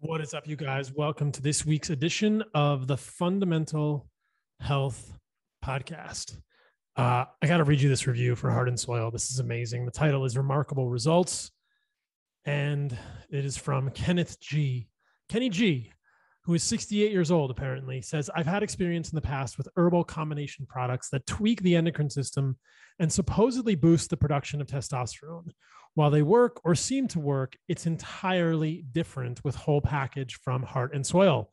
What is up, you guys? Welcome to this week's edition of the Fundamental Health Podcast. Uh, I got to read you this review for Heart and Soil. This is amazing. The title is Remarkable Results, and it is from Kenneth G. Kenny G, who is 68 years old, apparently, says, I've had experience in the past with herbal combination products that tweak the endocrine system and supposedly boost the production of testosterone. While they work or seem to work, it's entirely different with whole package from Heart and Soil.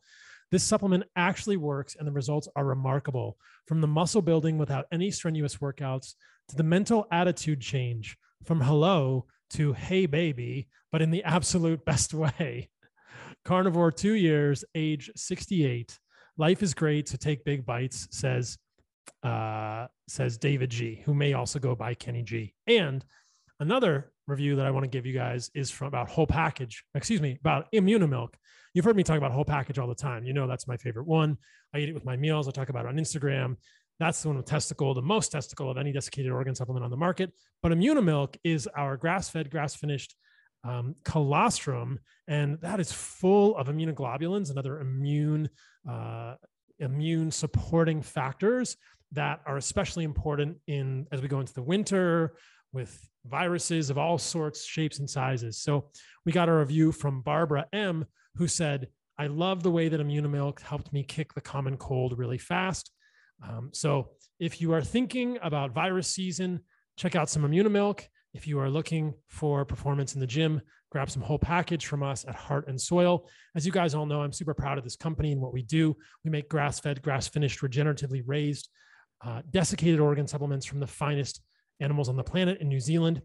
This supplement actually works and the results are remarkable from the muscle building without any strenuous workouts to the mental attitude change from hello to hey baby, but in the absolute best way. Carnivore two years, age 68. Life is great, so take big bites, says uh, says David G, who may also go by Kenny G. And another review that I want to give you guys is from about whole package, excuse me, about Immunomilk. You've heard me talk about whole package all the time. You know, that's my favorite one. I eat it with my meals. I talk about it on Instagram. That's the one with testicle, the most testicle of any desiccated organ supplement on the market. But Immunomilk is our grass fed, grass finished um, colostrum, and that is full of immunoglobulins and other immune, uh, immune supporting factors that are especially important in as we go into the winter with viruses of all sorts, shapes, and sizes. So we got a review from Barbara M, who said, I love the way that Immunomilk helped me kick the common cold really fast. Um, so if you are thinking about virus season, check out some Immunomilk. If you are looking for performance in the gym, grab some whole package from us at Heart and Soil. As you guys all know, I'm super proud of this company and what we do. We make grass fed, grass finished, regeneratively raised, uh, desiccated organ supplements from the finest animals on the planet in New Zealand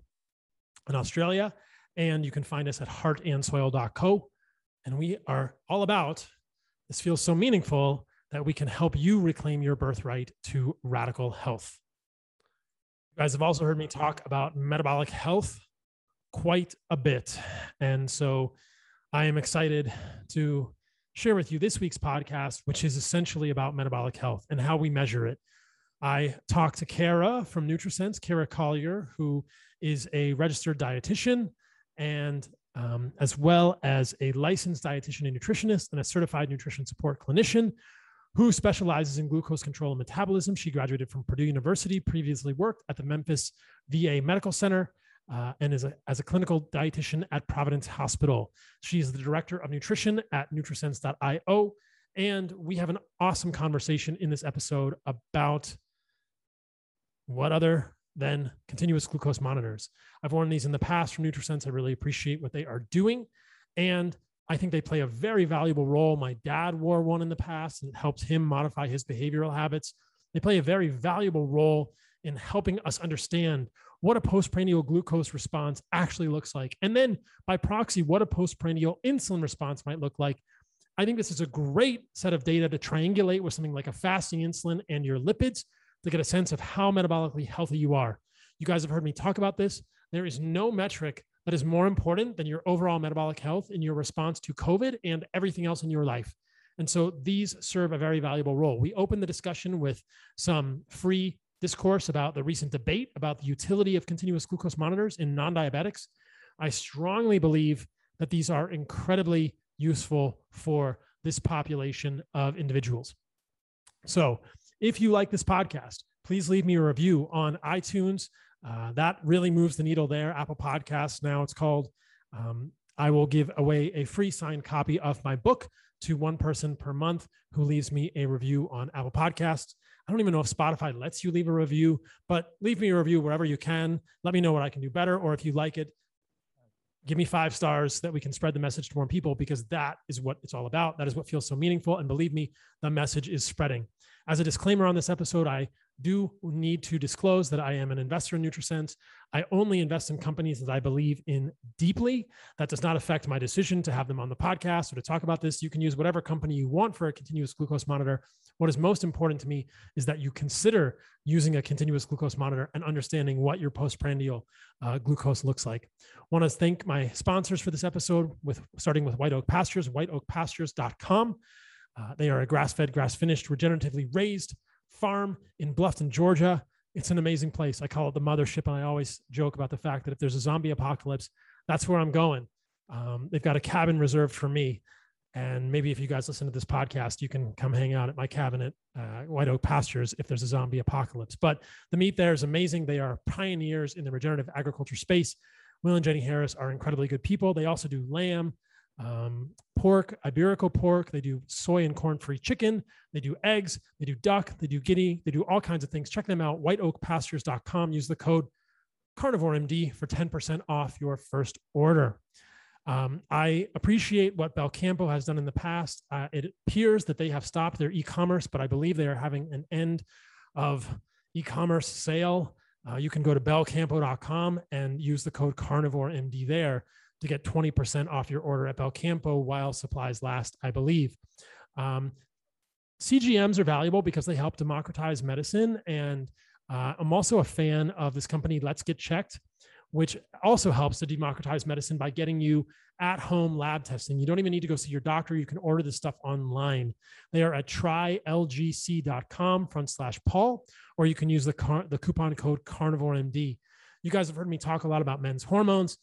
and Australia. And you can find us at heartandsoil.co. And we are all about this feels so meaningful that we can help you reclaim your birthright to radical health. Guys have also heard me talk about metabolic health quite a bit. And so I am excited to share with you this week's podcast, which is essentially about metabolic health and how we measure it I talked to Kara from NutriSense, Kara Collier, who is a registered dietitian and um, as well as a licensed dietitian and nutritionist and a certified nutrition support clinician who specializes in glucose control and metabolism. She graduated from Purdue University, previously worked at the Memphis VA Medical Center, uh, and is a, as a clinical dietitian at Providence Hospital. She is the director of nutrition at nutrisense.io. And we have an awesome conversation in this episode about what other than continuous glucose monitors? I've worn these in the past from NutriSense. I really appreciate what they are doing. And I think they play a very valuable role. My dad wore one in the past and it helps him modify his behavioral habits. They play a very valuable role in helping us understand what a postprandial glucose response actually looks like. And then by proxy, what a postprandial insulin response might look like. I think this is a great set of data to triangulate with something like a fasting insulin and your lipids to get a sense of how metabolically healthy you are. You guys have heard me talk about this. There is no metric that is more important than your overall metabolic health in your response to COVID and everything else in your life. And so these serve a very valuable role. We open the discussion with some free discourse about the recent debate about the utility of continuous glucose monitors in non diabetics. I strongly believe that these are incredibly useful for this population of individuals. So, if you like this podcast, please leave me a review on iTunes. Uh, that really moves the needle there. Apple Podcasts, now it's called. Um, I will give away a free signed copy of my book to one person per month who leaves me a review on Apple Podcasts. I don't even know if Spotify lets you leave a review, but leave me a review wherever you can. Let me know what I can do better, or if you like it, give me five stars so that we can spread the message to more people because that is what it's all about. That is what feels so meaningful. And believe me, the message is spreading. As a disclaimer on this episode, I do need to disclose that I am an investor in NutriSense. I only invest in companies that I believe in deeply. That does not affect my decision to have them on the podcast or to talk about this. You can use whatever company you want for a continuous glucose monitor. What is most important to me is that you consider using a continuous glucose monitor and understanding what your postprandial uh, glucose looks like. Want to thank my sponsors for this episode, with starting with White Oak Pastures, whiteoakpastures.com. Uh, they are a grass-fed, grass-finished, regeneratively raised farm in Bluffton, Georgia. It's an amazing place. I call it the mothership, and I always joke about the fact that if there's a zombie apocalypse, that's where I'm going. Um, they've got a cabin reserved for me. And maybe if you guys listen to this podcast, you can come hang out at my cabin at uh, White Oak Pastures if there's a zombie apocalypse. But the meat there is amazing. They are pioneers in the regenerative agriculture space. Will and Jenni Harris are incredibly good people. They also do lamb, um, pork, Iberico pork. They do soy and corn free chicken. They do eggs. They do duck. They do guinea. They do all kinds of things. Check them out. WhiteOakPastures.com. Use the code CarnivoreMD for 10% off your first order. Um, I appreciate what Belcampo has done in the past. Uh, it appears that they have stopped their e commerce, but I believe they are having an end of e commerce sale. Uh, you can go to belcampo.com and use the code CarnivoreMD there to get 20% off your order at Belcampo while supplies last, I believe. Um, CGMs are valuable because they help democratize medicine. And uh, I'm also a fan of this company, Let's Get Checked, which also helps to democratize medicine by getting you at home lab testing. You don't even need to go see your doctor. You can order this stuff online. They are at trylgc.com front slash Paul, or you can use the, car- the coupon code CarnivoreMD. You guys have heard me talk a lot about men's hormones.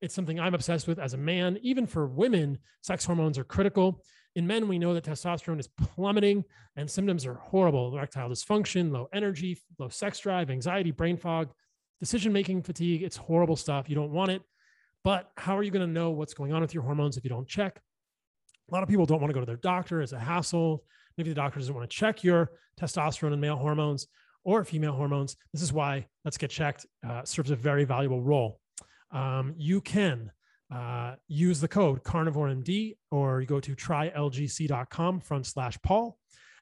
It's something I'm obsessed with as a man. Even for women, sex hormones are critical. In men, we know that testosterone is plummeting and symptoms are horrible erectile dysfunction, low energy, low sex drive, anxiety, brain fog, decision making fatigue. It's horrible stuff. You don't want it. But how are you going to know what's going on with your hormones if you don't check? A lot of people don't want to go to their doctor as a hassle. Maybe the doctor doesn't want to check your testosterone and male hormones or female hormones. This is why Let's Get Checked uh, serves a very valuable role. Um, you can uh, use the code carnivoremd or you go to trylgc.com front slash Paul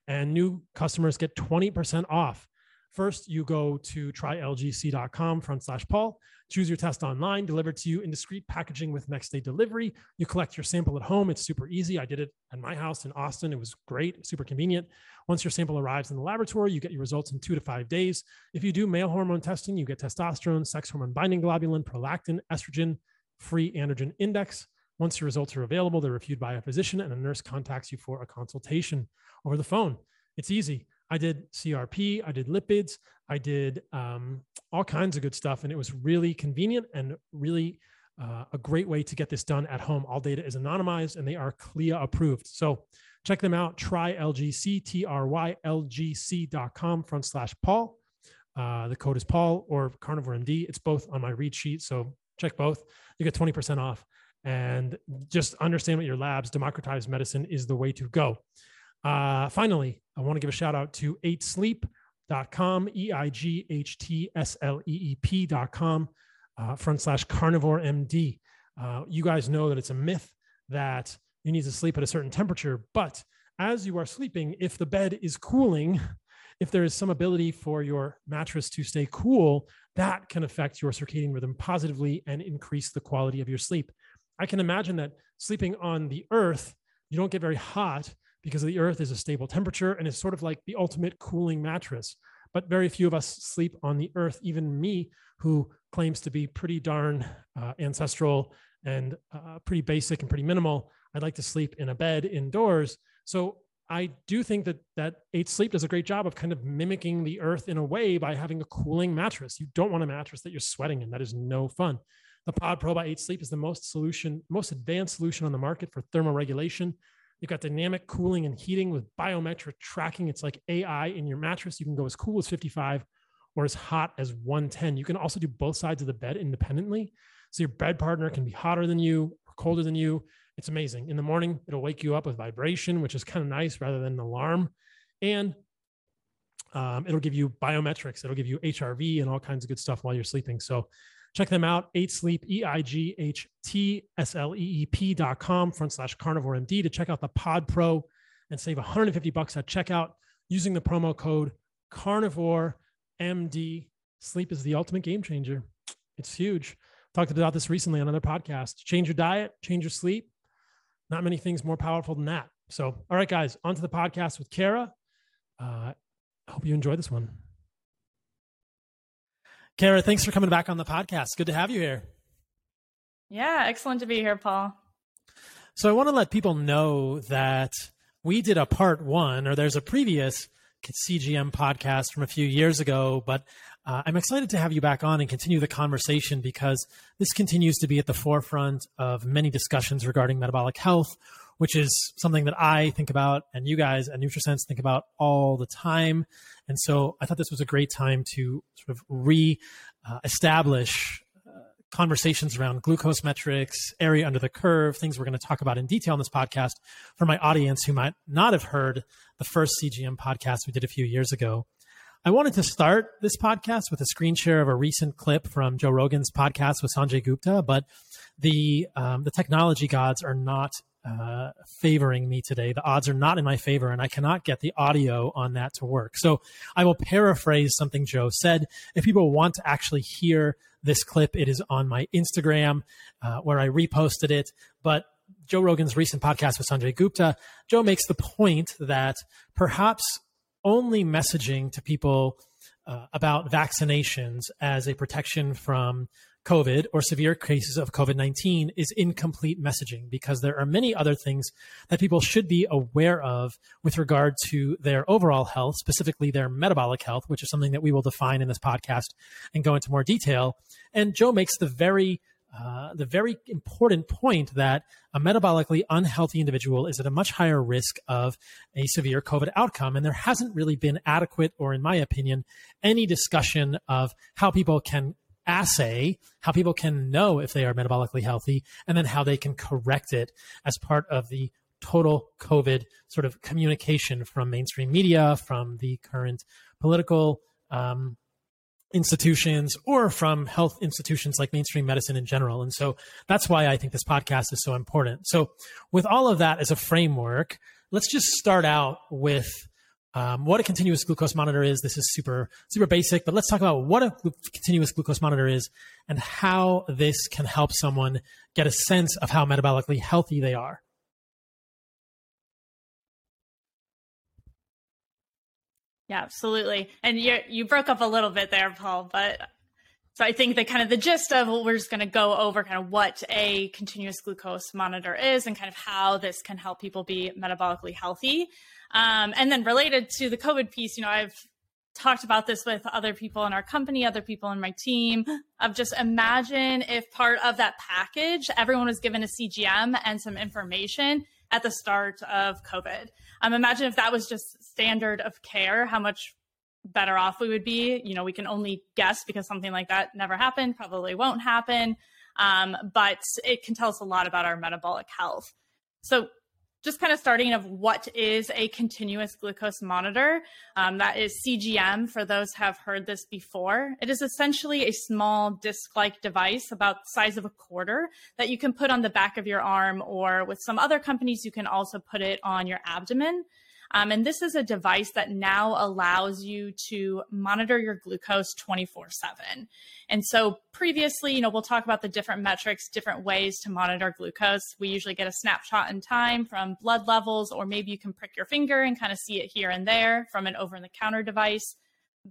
and new customers get 20% off First, you go to trylgc.com front slash Paul, choose your test online, delivered to you in discreet packaging with next day delivery. You collect your sample at home. It's super easy. I did it at my house in Austin. It was great, super convenient. Once your sample arrives in the laboratory, you get your results in two to five days. If you do male hormone testing, you get testosterone, sex hormone binding globulin, prolactin, estrogen, free androgen index. Once your results are available, they're reviewed by a physician and a nurse contacts you for a consultation over the phone. It's easy. I did CRP, I did lipids, I did um, all kinds of good stuff. And it was really convenient and really uh, a great way to get this done at home. All data is anonymized and they are CLIA approved. So check them out. Try LGC, T R Y L G C.com front slash Paul. Uh, the code is Paul or Carnivore MD. It's both on my read sheet. So check both. You get 20% off. And just understand what your labs, democratized medicine is the way to go. Uh, finally, I want to give a shout out to 8sleep.com, E I G H T S L E E P.com, uh, front slash carnivore MD. Uh, you guys know that it's a myth that you need to sleep at a certain temperature, but as you are sleeping, if the bed is cooling, if there is some ability for your mattress to stay cool, that can affect your circadian rhythm positively and increase the quality of your sleep. I can imagine that sleeping on the earth, you don't get very hot because the earth is a stable temperature and it's sort of like the ultimate cooling mattress. But very few of us sleep on the earth, even me, who claims to be pretty darn uh, ancestral and uh, pretty basic and pretty minimal. I'd like to sleep in a bed indoors. So I do think that that Eight Sleep does a great job of kind of mimicking the earth in a way by having a cooling mattress. You don't want a mattress that you're sweating in. That is no fun. The Pod Pro by Eight Sleep is the most solution, most advanced solution on the market for thermoregulation. You've got dynamic cooling and heating with biometric tracking. It's like AI in your mattress. You can go as cool as 55 or as hot as 110. You can also do both sides of the bed independently. So your bed partner can be hotter than you or colder than you. It's amazing. In the morning, it'll wake you up with vibration, which is kind of nice rather than an alarm. And um, it'll give you biometrics. It'll give you HRV and all kinds of good stuff while you're sleeping. So Check them out, 8sleep, E-I-G-H-T-S-L-E-E-P dot com front slash carnivore MD to check out the Pod Pro and save 150 bucks at checkout using the promo code carnivore MD. Sleep is the ultimate game changer. It's huge. Talked about this recently on another podcast. Change your diet, change your sleep. Not many things more powerful than that. So, all right, guys, on to the podcast with Kara. Uh, I hope you enjoy this one. Kara, thanks for coming back on the podcast. Good to have you here. Yeah, excellent to be here, Paul. So I want to let people know that we did a part one, or there's a previous CGM podcast from a few years ago, but uh, I'm excited to have you back on and continue the conversation because this continues to be at the forefront of many discussions regarding metabolic health, which is something that I think about and you guys at NutriSense think about all the time. And so I thought this was a great time to sort of re uh, establish conversations around glucose metrics, area under the curve, things we're going to talk about in detail in this podcast for my audience who might not have heard the first CGM podcast we did a few years ago. I wanted to start this podcast with a screen share of a recent clip from Joe Rogan's podcast with Sanjay Gupta, but the um, the technology gods are not uh, favoring me today. The odds are not in my favor, and I cannot get the audio on that to work. So I will paraphrase something Joe said. If people want to actually hear this clip. It is on my Instagram uh, where I reposted it. But Joe Rogan's recent podcast with Sanjay Gupta, Joe makes the point that perhaps only messaging to people uh, about vaccinations as a protection from COVID or severe cases of COVID 19 is incomplete messaging because there are many other things that people should be aware of with regard to their overall health, specifically their metabolic health, which is something that we will define in this podcast and go into more detail. And Joe makes the very uh, the very important point that a metabolically unhealthy individual is at a much higher risk of a severe COVID outcome. And there hasn't really been adequate, or in my opinion, any discussion of how people can assay how people can know if they are metabolically healthy and then how they can correct it as part of the total COVID sort of communication from mainstream media, from the current political um, institutions, or from health institutions like mainstream medicine in general. And so that's why I think this podcast is so important. So, with all of that as a framework, let's just start out with um, what a continuous glucose monitor is. This is super super basic, but let's talk about what a continuous glucose monitor is and how this can help someone get a sense of how metabolically healthy they are. Yeah, absolutely. And you you broke up a little bit there, Paul, but so I think that kind of the gist of what we're just going to go over kind of what a continuous glucose monitor is and kind of how this can help people be metabolically healthy. Um, and then related to the COVID piece, you know, I've talked about this with other people in our company, other people in my team of just imagine if part of that package, everyone was given a CGM and some information at the start of COVID. Um, imagine if that was just standard of care, how much better off we would be. You know, we can only guess because something like that never happened, probably won't happen. Um, but it can tell us a lot about our metabolic health. So, just kind of starting of what is a continuous glucose monitor. Um, that is CGM for those have heard this before. It is essentially a small disc-like device about the size of a quarter that you can put on the back of your arm or with some other companies, you can also put it on your abdomen. Um, and this is a device that now allows you to monitor your glucose 24 7. And so previously, you know, we'll talk about the different metrics, different ways to monitor glucose. We usually get a snapshot in time from blood levels, or maybe you can prick your finger and kind of see it here and there from an over the counter device.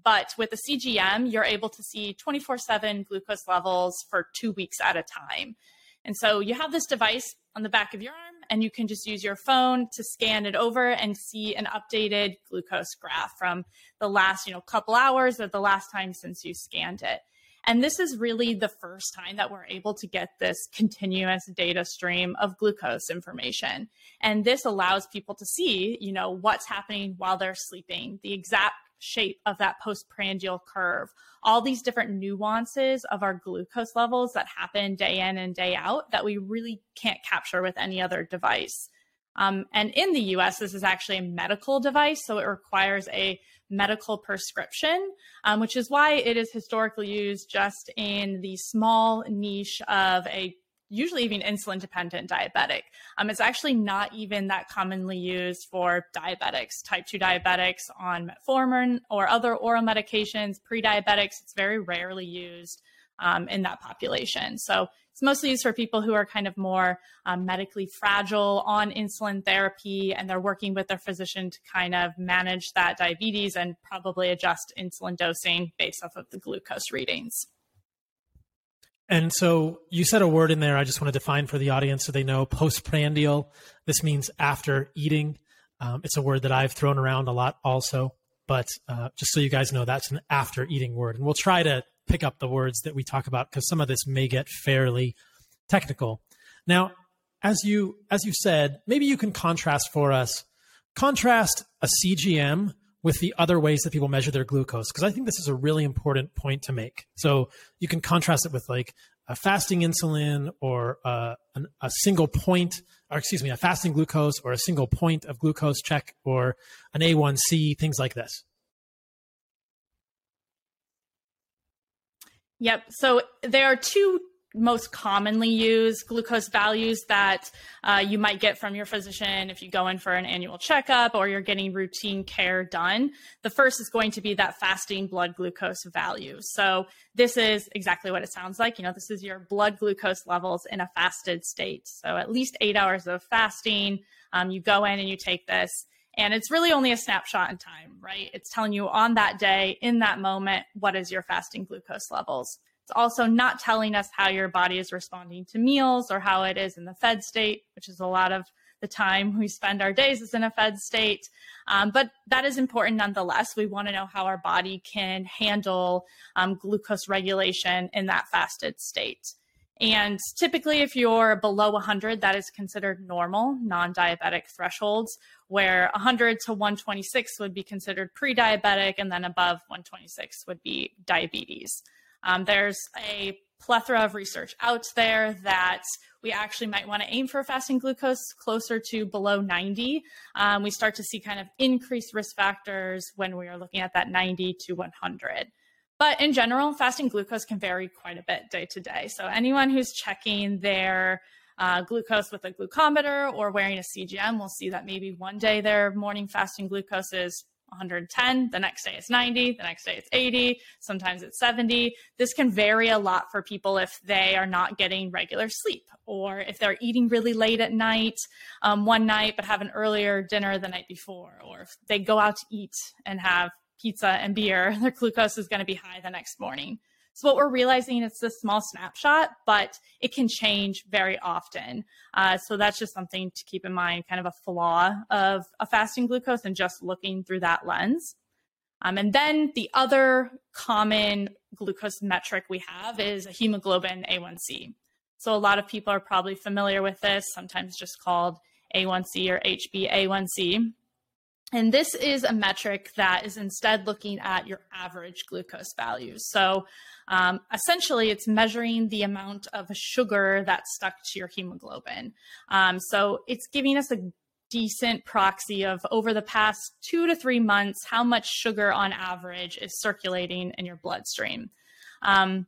But with the CGM, you're able to see 24 7 glucose levels for two weeks at a time. And so you have this device on the back of your arm and you can just use your phone to scan it over and see an updated glucose graph from the last, you know, couple hours or the last time since you scanned it. And this is really the first time that we're able to get this continuous data stream of glucose information. And this allows people to see, you know, what's happening while they're sleeping, the exact shape of that postprandial curve, all these different nuances of our glucose levels that happen day in and day out that we really can't capture with any other device. Um, and in the US, this is actually a medical device, so it requires a medical prescription, um, which is why it is historically used just in the small niche of a usually even insulin dependent diabetic. Um, it's actually not even that commonly used for diabetics, type 2 diabetics on metformin or other oral medications, pre diabetics. It's very rarely used um, in that population. So it's mostly used for people who are kind of more um, medically fragile on insulin therapy and they're working with their physician to kind of manage that diabetes and probably adjust insulin dosing based off of the glucose readings. And so you said a word in there I just want to define for the audience so they know postprandial. This means after eating. Um, it's a word that I've thrown around a lot also. but uh, just so you guys know, that's an after eating word. And we'll try to pick up the words that we talk about because some of this may get fairly technical. Now, as you as you said, maybe you can contrast for us, contrast a CGM with the other ways that people measure their glucose because I think this is a really important point to make. So you can contrast it with like a fasting insulin or uh, an, a single point, or excuse me, a fasting glucose or a single point of glucose check or an A1C, things like this. Yep. So there are two most commonly used glucose values that uh, you might get from your physician if you go in for an annual checkup or you're getting routine care done. The first is going to be that fasting blood glucose value. So this is exactly what it sounds like. You know, this is your blood glucose levels in a fasted state. So at least eight hours of fasting. Um, you go in and you take this. And it's really only a snapshot in time, right? It's telling you on that day, in that moment, what is your fasting glucose levels. It's also not telling us how your body is responding to meals or how it is in the fed state, which is a lot of the time we spend our days is in a fed state. Um, but that is important nonetheless. We want to know how our body can handle um, glucose regulation in that fasted state. And typically, if you're below 100, that is considered normal, non diabetic thresholds, where 100 to 126 would be considered pre diabetic, and then above 126 would be diabetes. Um, there's a plethora of research out there that we actually might want to aim for fasting glucose closer to below 90. Um, we start to see kind of increased risk factors when we are looking at that 90 to 100. But in general, fasting glucose can vary quite a bit day to day. So anyone who's checking their uh, glucose with a glucometer or wearing a CGM will see that maybe one day their morning fasting glucose is 110, the next day it's 90, the next day it's 80, sometimes it's 70. This can vary a lot for people if they are not getting regular sleep or if they're eating really late at night um, one night but have an earlier dinner the night before, or if they go out to eat and have pizza and beer, their glucose is going to be high the next morning. So what we're realizing is a small snapshot, but it can change very often. Uh, so that's just something to keep in mind, kind of a flaw of a fasting glucose and just looking through that lens. Um, and then the other common glucose metric we have is hemoglobin A1C. So a lot of people are probably familiar with this, sometimes just called A1C or HbA1c. And this is a metric that is instead looking at your average glucose values. So um, essentially, it's measuring the amount of sugar that's stuck to your hemoglobin. Um, so it's giving us a decent proxy of over the past two to three months how much sugar on average is circulating in your bloodstream. Um,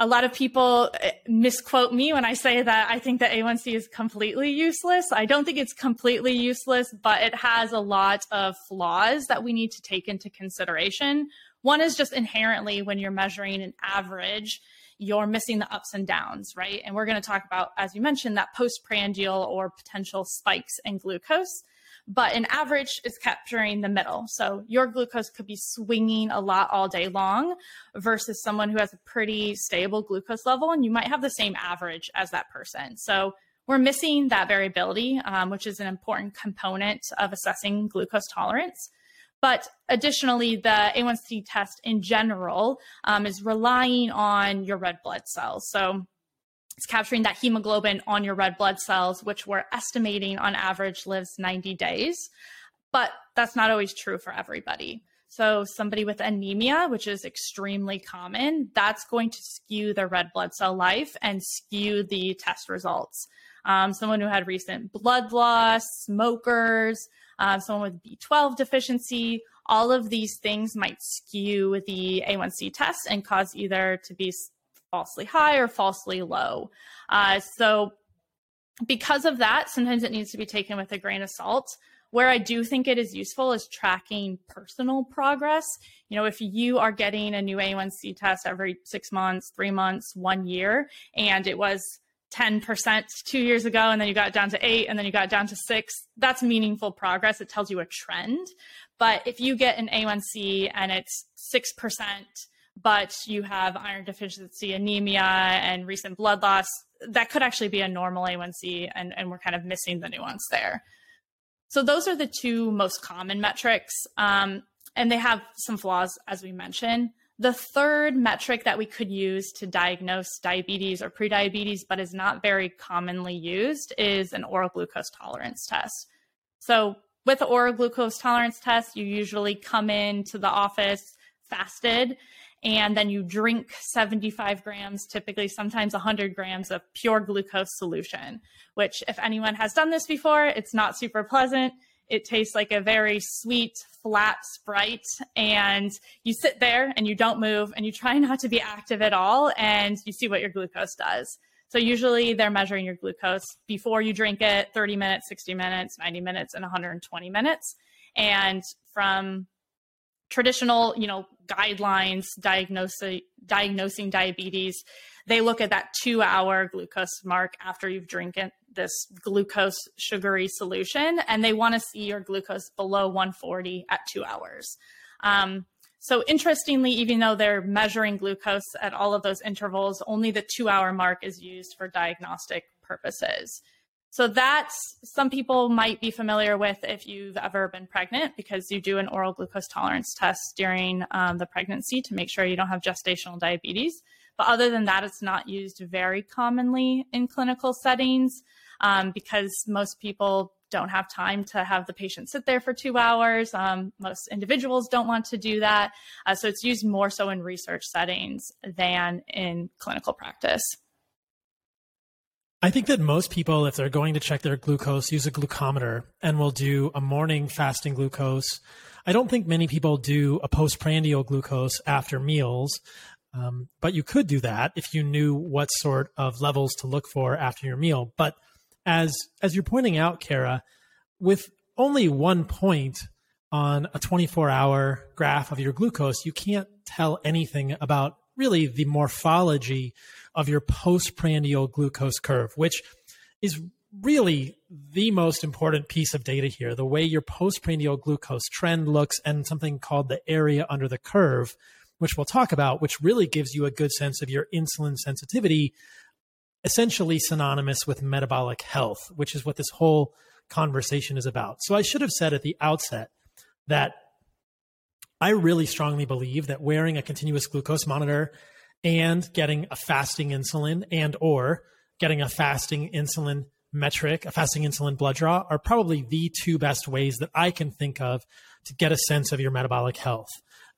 a lot of people eh, misquote me when I say that I think that A1C is completely useless. I don't think it's completely useless, but it has a lot of flaws that we need to take into consideration. One is just inherently when you're measuring an average, you're missing the ups and downs, right? And we're going to talk about, as you mentioned, that postprandial or potential spikes in glucose but an average is capturing the middle. So your glucose could be swinging a lot all day long versus someone who has a pretty stable glucose level, and you might have the same average as that person. So we're missing that variability, um, which is an important component of assessing glucose tolerance. But additionally, the A1C test in general um, is relying on your red blood cells. So it's capturing that hemoglobin on your red blood cells, which we're estimating on average lives 90 days. But that's not always true for everybody. So, somebody with anemia, which is extremely common, that's going to skew their red blood cell life and skew the test results. Um, someone who had recent blood loss, smokers, uh, someone with B12 deficiency, all of these things might skew the A1C test and cause either to be falsely high or falsely low. Uh, so, because of that, sometimes it needs to be taken with a grain of salt. Where I do think it is useful is tracking personal progress. You know, if you are getting a new A1C test every six months, three months, one year, and it was 10% two years ago, and then you got down to eight, and then you got down to six, that's meaningful progress. It tells you a trend. But if you get an A1C and it's 6%, but you have iron deficiency anemia and recent blood loss, that could actually be a normal A1C, and, and we're kind of missing the nuance there. So those are the two most common metrics. Um, and they have some flaws, as we mentioned. The third metric that we could use to diagnose diabetes or prediabetes, but is not very commonly used, is an oral glucose tolerance test. So, with the oral glucose tolerance test, you usually come into the office fasted and then you drink 75 grams, typically sometimes 100 grams of pure glucose solution, which, if anyone has done this before, it's not super pleasant. It tastes like a very sweet, flat Sprite. And you sit there and you don't move and you try not to be active at all. And you see what your glucose does. So usually they're measuring your glucose before you drink it 30 minutes, 60 minutes, 90 minutes, and 120 minutes. And from traditional, you know, guidelines diagnosing diagnosing diabetes, they look at that two hour glucose mark after you've drinking this glucose sugary solution, and they want to see your glucose below 140 at two hours. Um, so interestingly, even though they're measuring glucose at all of those intervals, only the two hour mark is used for diagnostic purposes. So that's some people might be familiar with if you've ever been pregnant because you do an oral glucose tolerance test during um, the pregnancy to make sure you don't have gestational diabetes. But other than that, it's not used very commonly in clinical settings um, because most people don't have time to have the patient sit there for two hours. Um, most individuals don't want to do that. Uh, so it's used more so in research settings than in clinical practice. I think that most people, if they're going to check their glucose, use a glucometer and will do a morning fasting glucose. I don't think many people do a postprandial glucose after meals, um, but you could do that if you knew what sort of levels to look for after your meal. But as as you're pointing out, Kara, with only one point on a 24 hour graph of your glucose, you can't tell anything about really the morphology of your postprandial glucose curve, which is really the most important piece of data here. The way your postprandial glucose trend looks and something called the area under the curve which we'll talk about which really gives you a good sense of your insulin sensitivity essentially synonymous with metabolic health which is what this whole conversation is about. So i should have said at the outset that i really strongly believe that wearing a continuous glucose monitor and getting a fasting insulin and or getting a fasting insulin metric, a fasting insulin blood draw are probably the two best ways that I can think of to get a sense of your metabolic health.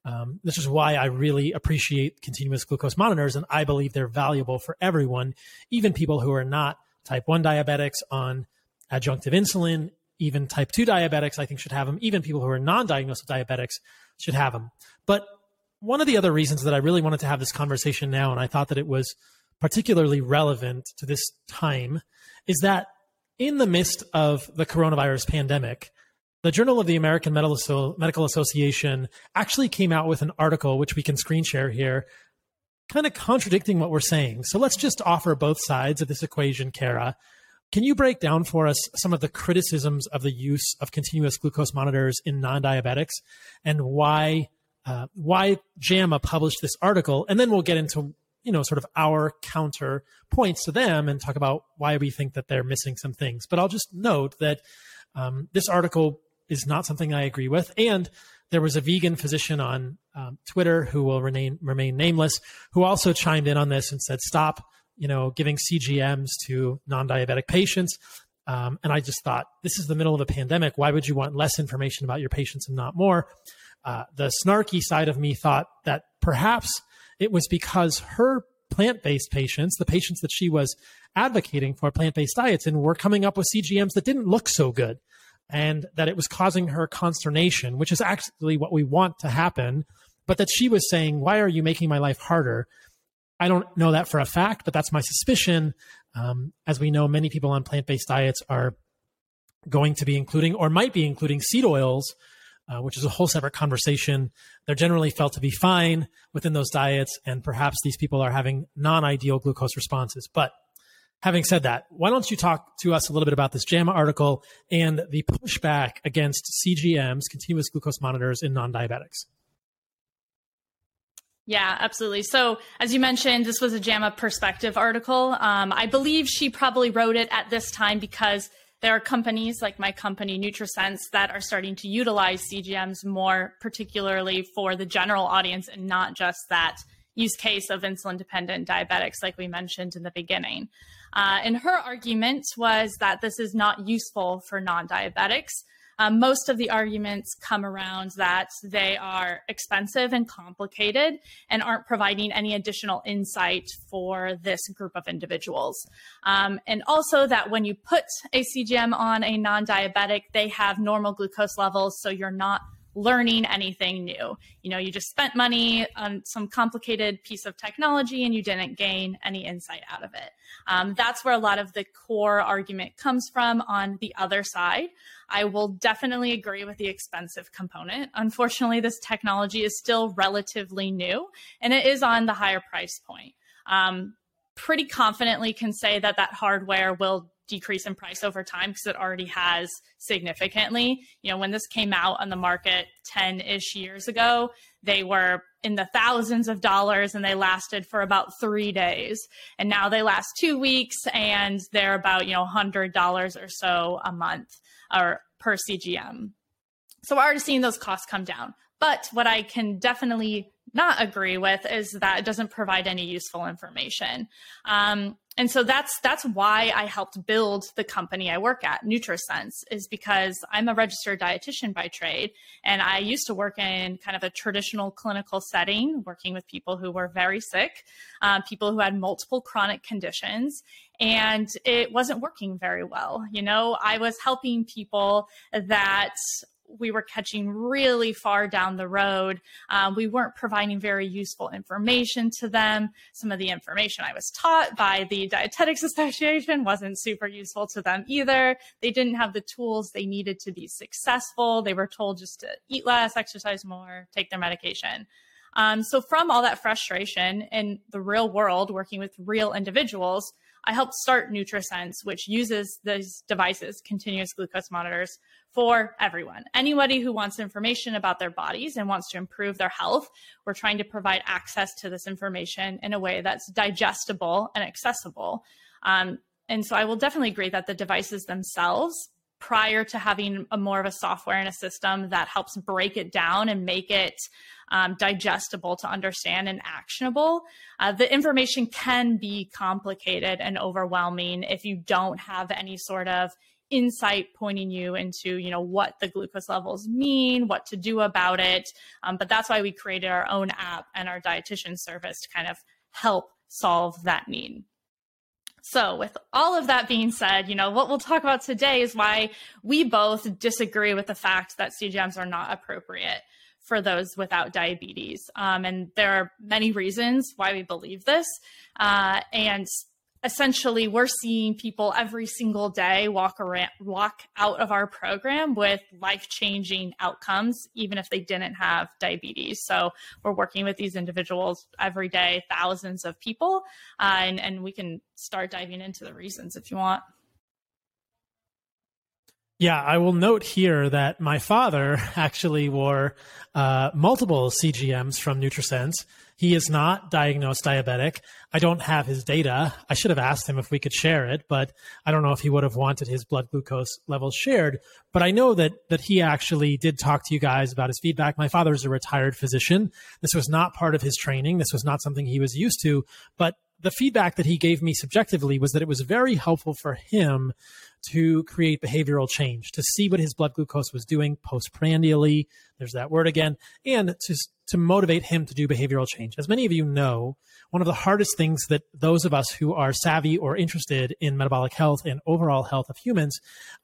Um, this is why I really appreciate continuous glucose monitors, and I believe they're valuable for everyone, even people who are not type 1 diabetics on adjunctive insulin, even type 2 diabetics, I think should have them. Even people who are non diagnosed with diabetics should have them. But one of the other reasons that I really wanted to have this conversation now, and I thought that it was particularly relevant to this time, is that in the midst of the coronavirus pandemic, the Journal of the American Medical Association actually came out with an article, which we can screen share here, kind of contradicting what we're saying. So let's just offer both sides of this equation, Kara. Can you break down for us some of the criticisms of the use of continuous glucose monitors in non diabetics and why uh, why JAMA published this article, and then we'll get into you know sort of our counter points to them and talk about why we think that they're missing some things. But I'll just note that um, this article is not something I agree with, and there was a vegan physician on um, Twitter who will remain remain nameless who also chimed in on this and said, "Stop." You know, giving CGMs to non-diabetic patients. Um, and I just thought, this is the middle of a pandemic. Why would you want less information about your patients and not more? Uh, the snarky side of me thought that perhaps it was because her plant based patients, the patients that she was advocating for plant based diets and were coming up with CGMs that didn't look so good and that it was causing her consternation, which is actually what we want to happen. But that she was saying, Why are you making my life harder? I don't know that for a fact, but that's my suspicion. Um, as we know, many people on plant based diets are going to be including or might be including seed oils uh, which is a whole separate conversation. They're generally felt to be fine within those diets, and perhaps these people are having non ideal glucose responses. But having said that, why don't you talk to us a little bit about this JAMA article and the pushback against CGMs, continuous glucose monitors, in non diabetics? Yeah, absolutely. So, as you mentioned, this was a JAMA perspective article. Um, I believe she probably wrote it at this time because there are companies like my company NutriSense that are starting to utilize CGMs more particularly for the general audience and not just that use case of insulin dependent diabetics like we mentioned in the beginning. Uh, and her argument was that this is not useful for non diabetics. Um, most of the arguments come around that they are expensive and complicated and aren't providing any additional insight for this group of individuals. Um, and also that when you put a CGM on a non diabetic, they have normal glucose levels, so you're not learning anything new. You know, you just spent money on some complicated piece of technology and you didn't gain any insight out of it. Um, that's where a lot of the core argument comes from on the other side. I will definitely agree with the expensive component. Unfortunately, this technology is still relatively new and it is on the higher price point. Um, pretty confidently can say that that hardware will decrease in price over time because it already has significantly. You know, when this came out on the market 10 ish years ago, they were in the thousands of dollars and they lasted for about three days. And now they last two weeks and they're about, you know, $100 or so a month or per CGM. So we're already seeing those costs come down. But what I can definitely not agree with is that it doesn't provide any useful information. Um, and so that's that's why I helped build the company I work at, NutriSense, is because I'm a registered dietitian by trade, and I used to work in kind of a traditional clinical setting, working with people who were very sick, uh, people who had multiple chronic conditions, and it wasn't working very well. You know, I was helping people that we were catching really far down the road. Um, we weren't providing very useful information to them. Some of the information I was taught by the Dietetics Association wasn't super useful to them either. They didn't have the tools they needed to be successful. They were told just to eat less, exercise more, take their medication. Um, so, from all that frustration in the real world, working with real individuals, I helped start NutriSense, which uses these devices, continuous glucose monitors, for everyone. Anybody who wants information about their bodies and wants to improve their health, we're trying to provide access to this information in a way that's digestible and accessible. Um, and so I will definitely agree that the devices themselves prior to having a more of a software and a system that helps break it down and make it um, digestible to understand and actionable. Uh, the information can be complicated and overwhelming if you don't have any sort of insight pointing you into you know what the glucose levels mean what to do about it um, but that's why we created our own app and our dietitian service to kind of help solve that need so, with all of that being said, you know, what we'll talk about today is why we both disagree with the fact that CGMs are not appropriate for those without diabetes. Um, and there are many reasons why we believe this. Uh, and essentially we're seeing people every single day walk around walk out of our program with life-changing outcomes even if they didn't have diabetes so we're working with these individuals every day thousands of people uh, and, and we can start diving into the reasons if you want yeah, I will note here that my father actually wore uh, multiple CGMs from NutriSense. He is not diagnosed diabetic. I don't have his data. I should have asked him if we could share it, but I don't know if he would have wanted his blood glucose levels shared. But I know that that he actually did talk to you guys about his feedback. My father is a retired physician. This was not part of his training. This was not something he was used to, but the feedback that he gave me subjectively was that it was very helpful for him to create behavioral change, to see what his blood glucose was doing postprandially. There's that word again, and to, to motivate him to do behavioral change. As many of you know, one of the hardest things that those of us who are savvy or interested in metabolic health and overall health of humans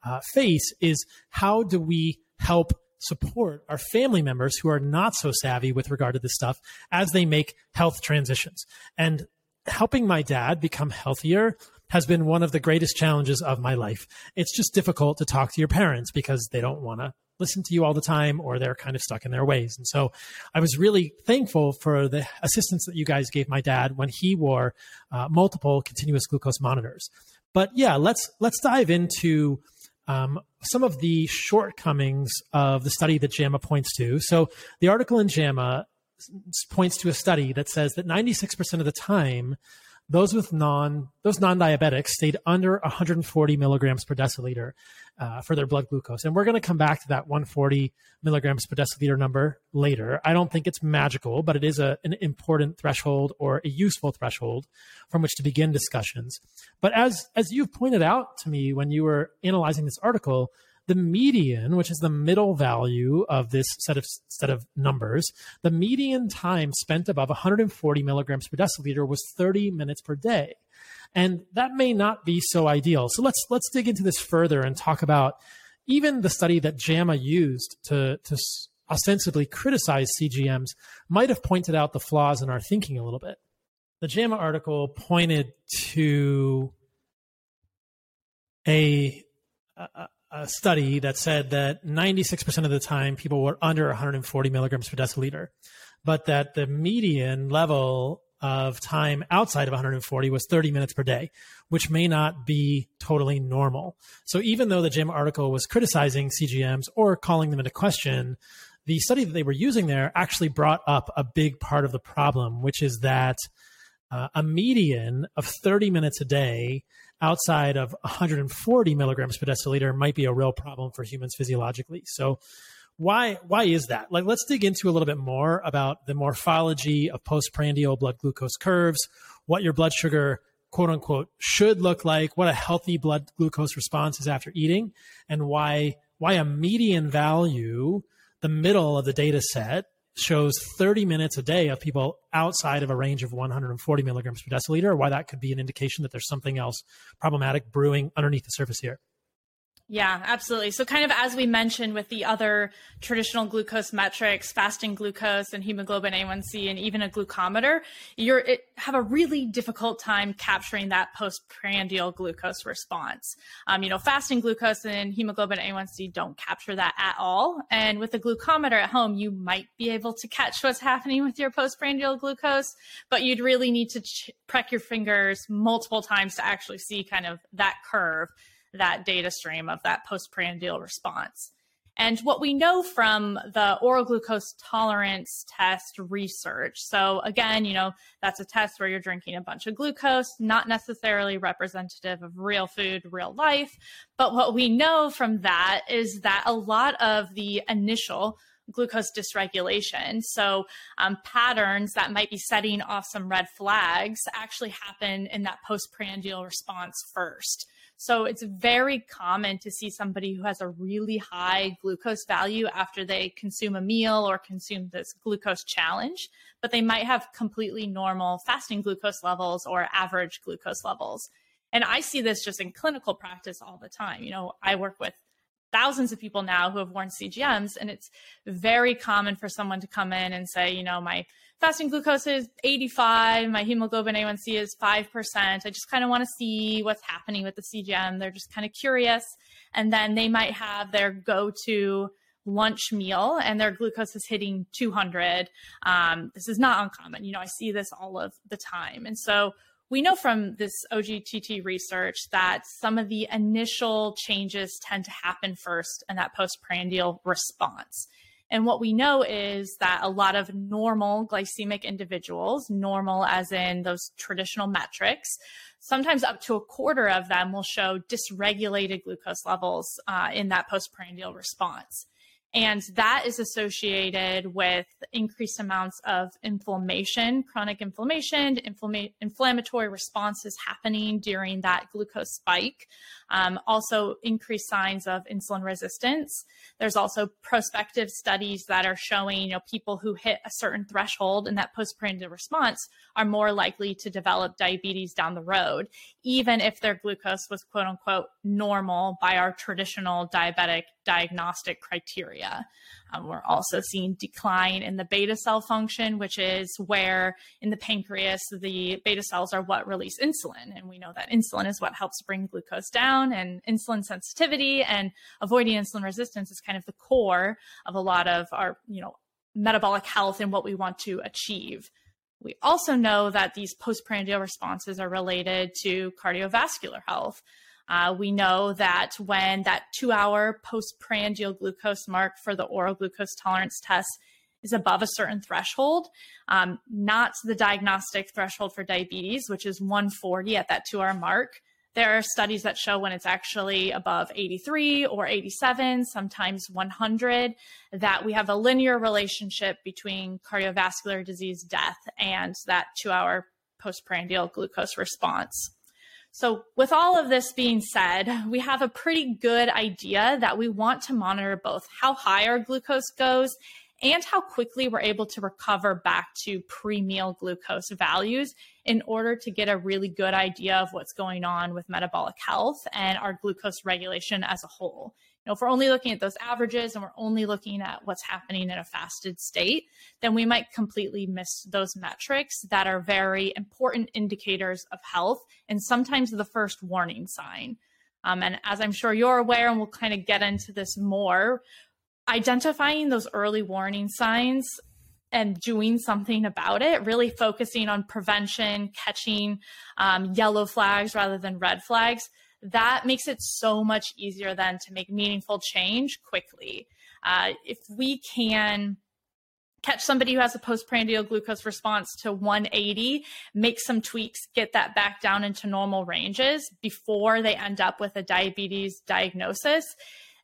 uh, face is how do we help support our family members who are not so savvy with regard to this stuff as they make health transitions. And helping my dad become healthier has been one of the greatest challenges of my life. It's just difficult to talk to your parents because they don't want to listen to you all the time or they're kind of stuck in their ways. And so I was really thankful for the assistance that you guys gave my dad when he wore uh, multiple continuous glucose monitors. But yeah, let's let's dive into um, some of the shortcomings of the study that JAMA points to. So the article in JAMA points to a study that says that 96% of the time those with non those non-diabetics stayed under 140 milligrams per deciliter uh, for their blood glucose. And we're going to come back to that 140 milligrams per deciliter number later. I don't think it's magical but it is a, an important threshold or a useful threshold from which to begin discussions. But as as you've pointed out to me when you were analyzing this article the median, which is the middle value of this set of set of numbers, the median time spent above 140 milligrams per deciliter was 30 minutes per day. And that may not be so ideal. So let's let's dig into this further and talk about even the study that JAMA used to, to ostensibly criticize CGMs might have pointed out the flaws in our thinking a little bit. The JAMA article pointed to a, a, a study that said that 96% of the time people were under 140 milligrams per deciliter, but that the median level of time outside of 140 was 30 minutes per day, which may not be totally normal. So even though the JAMA article was criticizing CGMs or calling them into question, the study that they were using there actually brought up a big part of the problem, which is that uh, a median of 30 minutes a day outside of 140 milligrams per deciliter might be a real problem for humans physiologically. So why why is that? Like let's dig into a little bit more about the morphology of postprandial blood glucose curves, what your blood sugar quote unquote should look like, what a healthy blood glucose response is after eating, and why why a median value, the middle of the data set, shows 30 minutes a day of people outside of a range of 140 milligrams per deciliter, why that could be an indication that there's something else problematic brewing underneath the surface here. Yeah, absolutely. So, kind of as we mentioned with the other traditional glucose metrics, fasting glucose and hemoglobin A1C, and even a glucometer, you're have a really difficult time capturing that postprandial glucose response. Um, you know, fasting glucose and hemoglobin A1C don't capture that at all. And with a glucometer at home, you might be able to catch what's happening with your postprandial glucose, but you'd really need to ch- press your fingers multiple times to actually see kind of that curve that data stream of that postprandial response. And what we know from the oral glucose tolerance test research. So, again, you know, that's a test where you're drinking a bunch of glucose, not necessarily representative of real food, real life. But what we know from that is that a lot of the initial glucose dysregulation. So, um, patterns that might be setting off some red flags actually happen in that postprandial response first. So it's very common to see somebody who has a really high glucose value after they consume a meal or consume this glucose challenge, but they might have completely normal fasting glucose levels or average glucose levels. And I see this just in clinical practice all the time. You know, I work with thousands of people now who have worn CGMs, and it's very common for someone to come in and say, you know, my fasting glucose is 85, my hemoglobin A1C is 5%. I just kind of want to see what's happening with the CGM. They're just kind of curious. And then they might have their go to lunch meal and their glucose is hitting 200. Um, this is not uncommon. You know, I see this all of the time. And so we know from this OGTT research that some of the initial changes tend to happen first in that postprandial response. And what we know is that a lot of normal glycemic individuals, normal as in those traditional metrics, sometimes up to a quarter of them will show dysregulated glucose levels uh, in that postprandial response. And that is associated with increased amounts of inflammation, chronic inflammation, inflama- inflammatory responses happening during that glucose spike. Um, also, increased signs of insulin resistance. There's also prospective studies that are showing, you know, people who hit a certain threshold in that postprandial response are more likely to develop diabetes down the road, even if their glucose was quote unquote normal by our traditional diabetic diagnostic criteria. Um, we're also seeing decline in the beta cell function, which is where in the pancreas, the beta cells are what release insulin. And we know that insulin is what helps bring glucose down and insulin sensitivity and avoiding insulin resistance is kind of the core of a lot of our, you know, metabolic health and what we want to achieve. We also know that these postprandial responses are related to cardiovascular health. Uh, we know that when that two hour postprandial glucose mark for the oral glucose tolerance test is above a certain threshold, um, not the diagnostic threshold for diabetes, which is 140 at that two hour mark. There are studies that show when it's actually above 83 or 87, sometimes 100, that we have a linear relationship between cardiovascular disease death and that two hour postprandial glucose response. So, with all of this being said, we have a pretty good idea that we want to monitor both how high our glucose goes and how quickly we're able to recover back to pre meal glucose values in order to get a really good idea of what's going on with metabolic health and our glucose regulation as a whole. You know, if we're only looking at those averages and we're only looking at what's happening in a fasted state, then we might completely miss those metrics that are very important indicators of health and sometimes the first warning sign. Um, and as I'm sure you're aware, and we'll kind of get into this more, identifying those early warning signs and doing something about it, really focusing on prevention, catching um, yellow flags rather than red flags, that makes it so much easier then to make meaningful change quickly. Uh, if we can catch somebody who has a postprandial glucose response to 180, make some tweaks, get that back down into normal ranges before they end up with a diabetes diagnosis,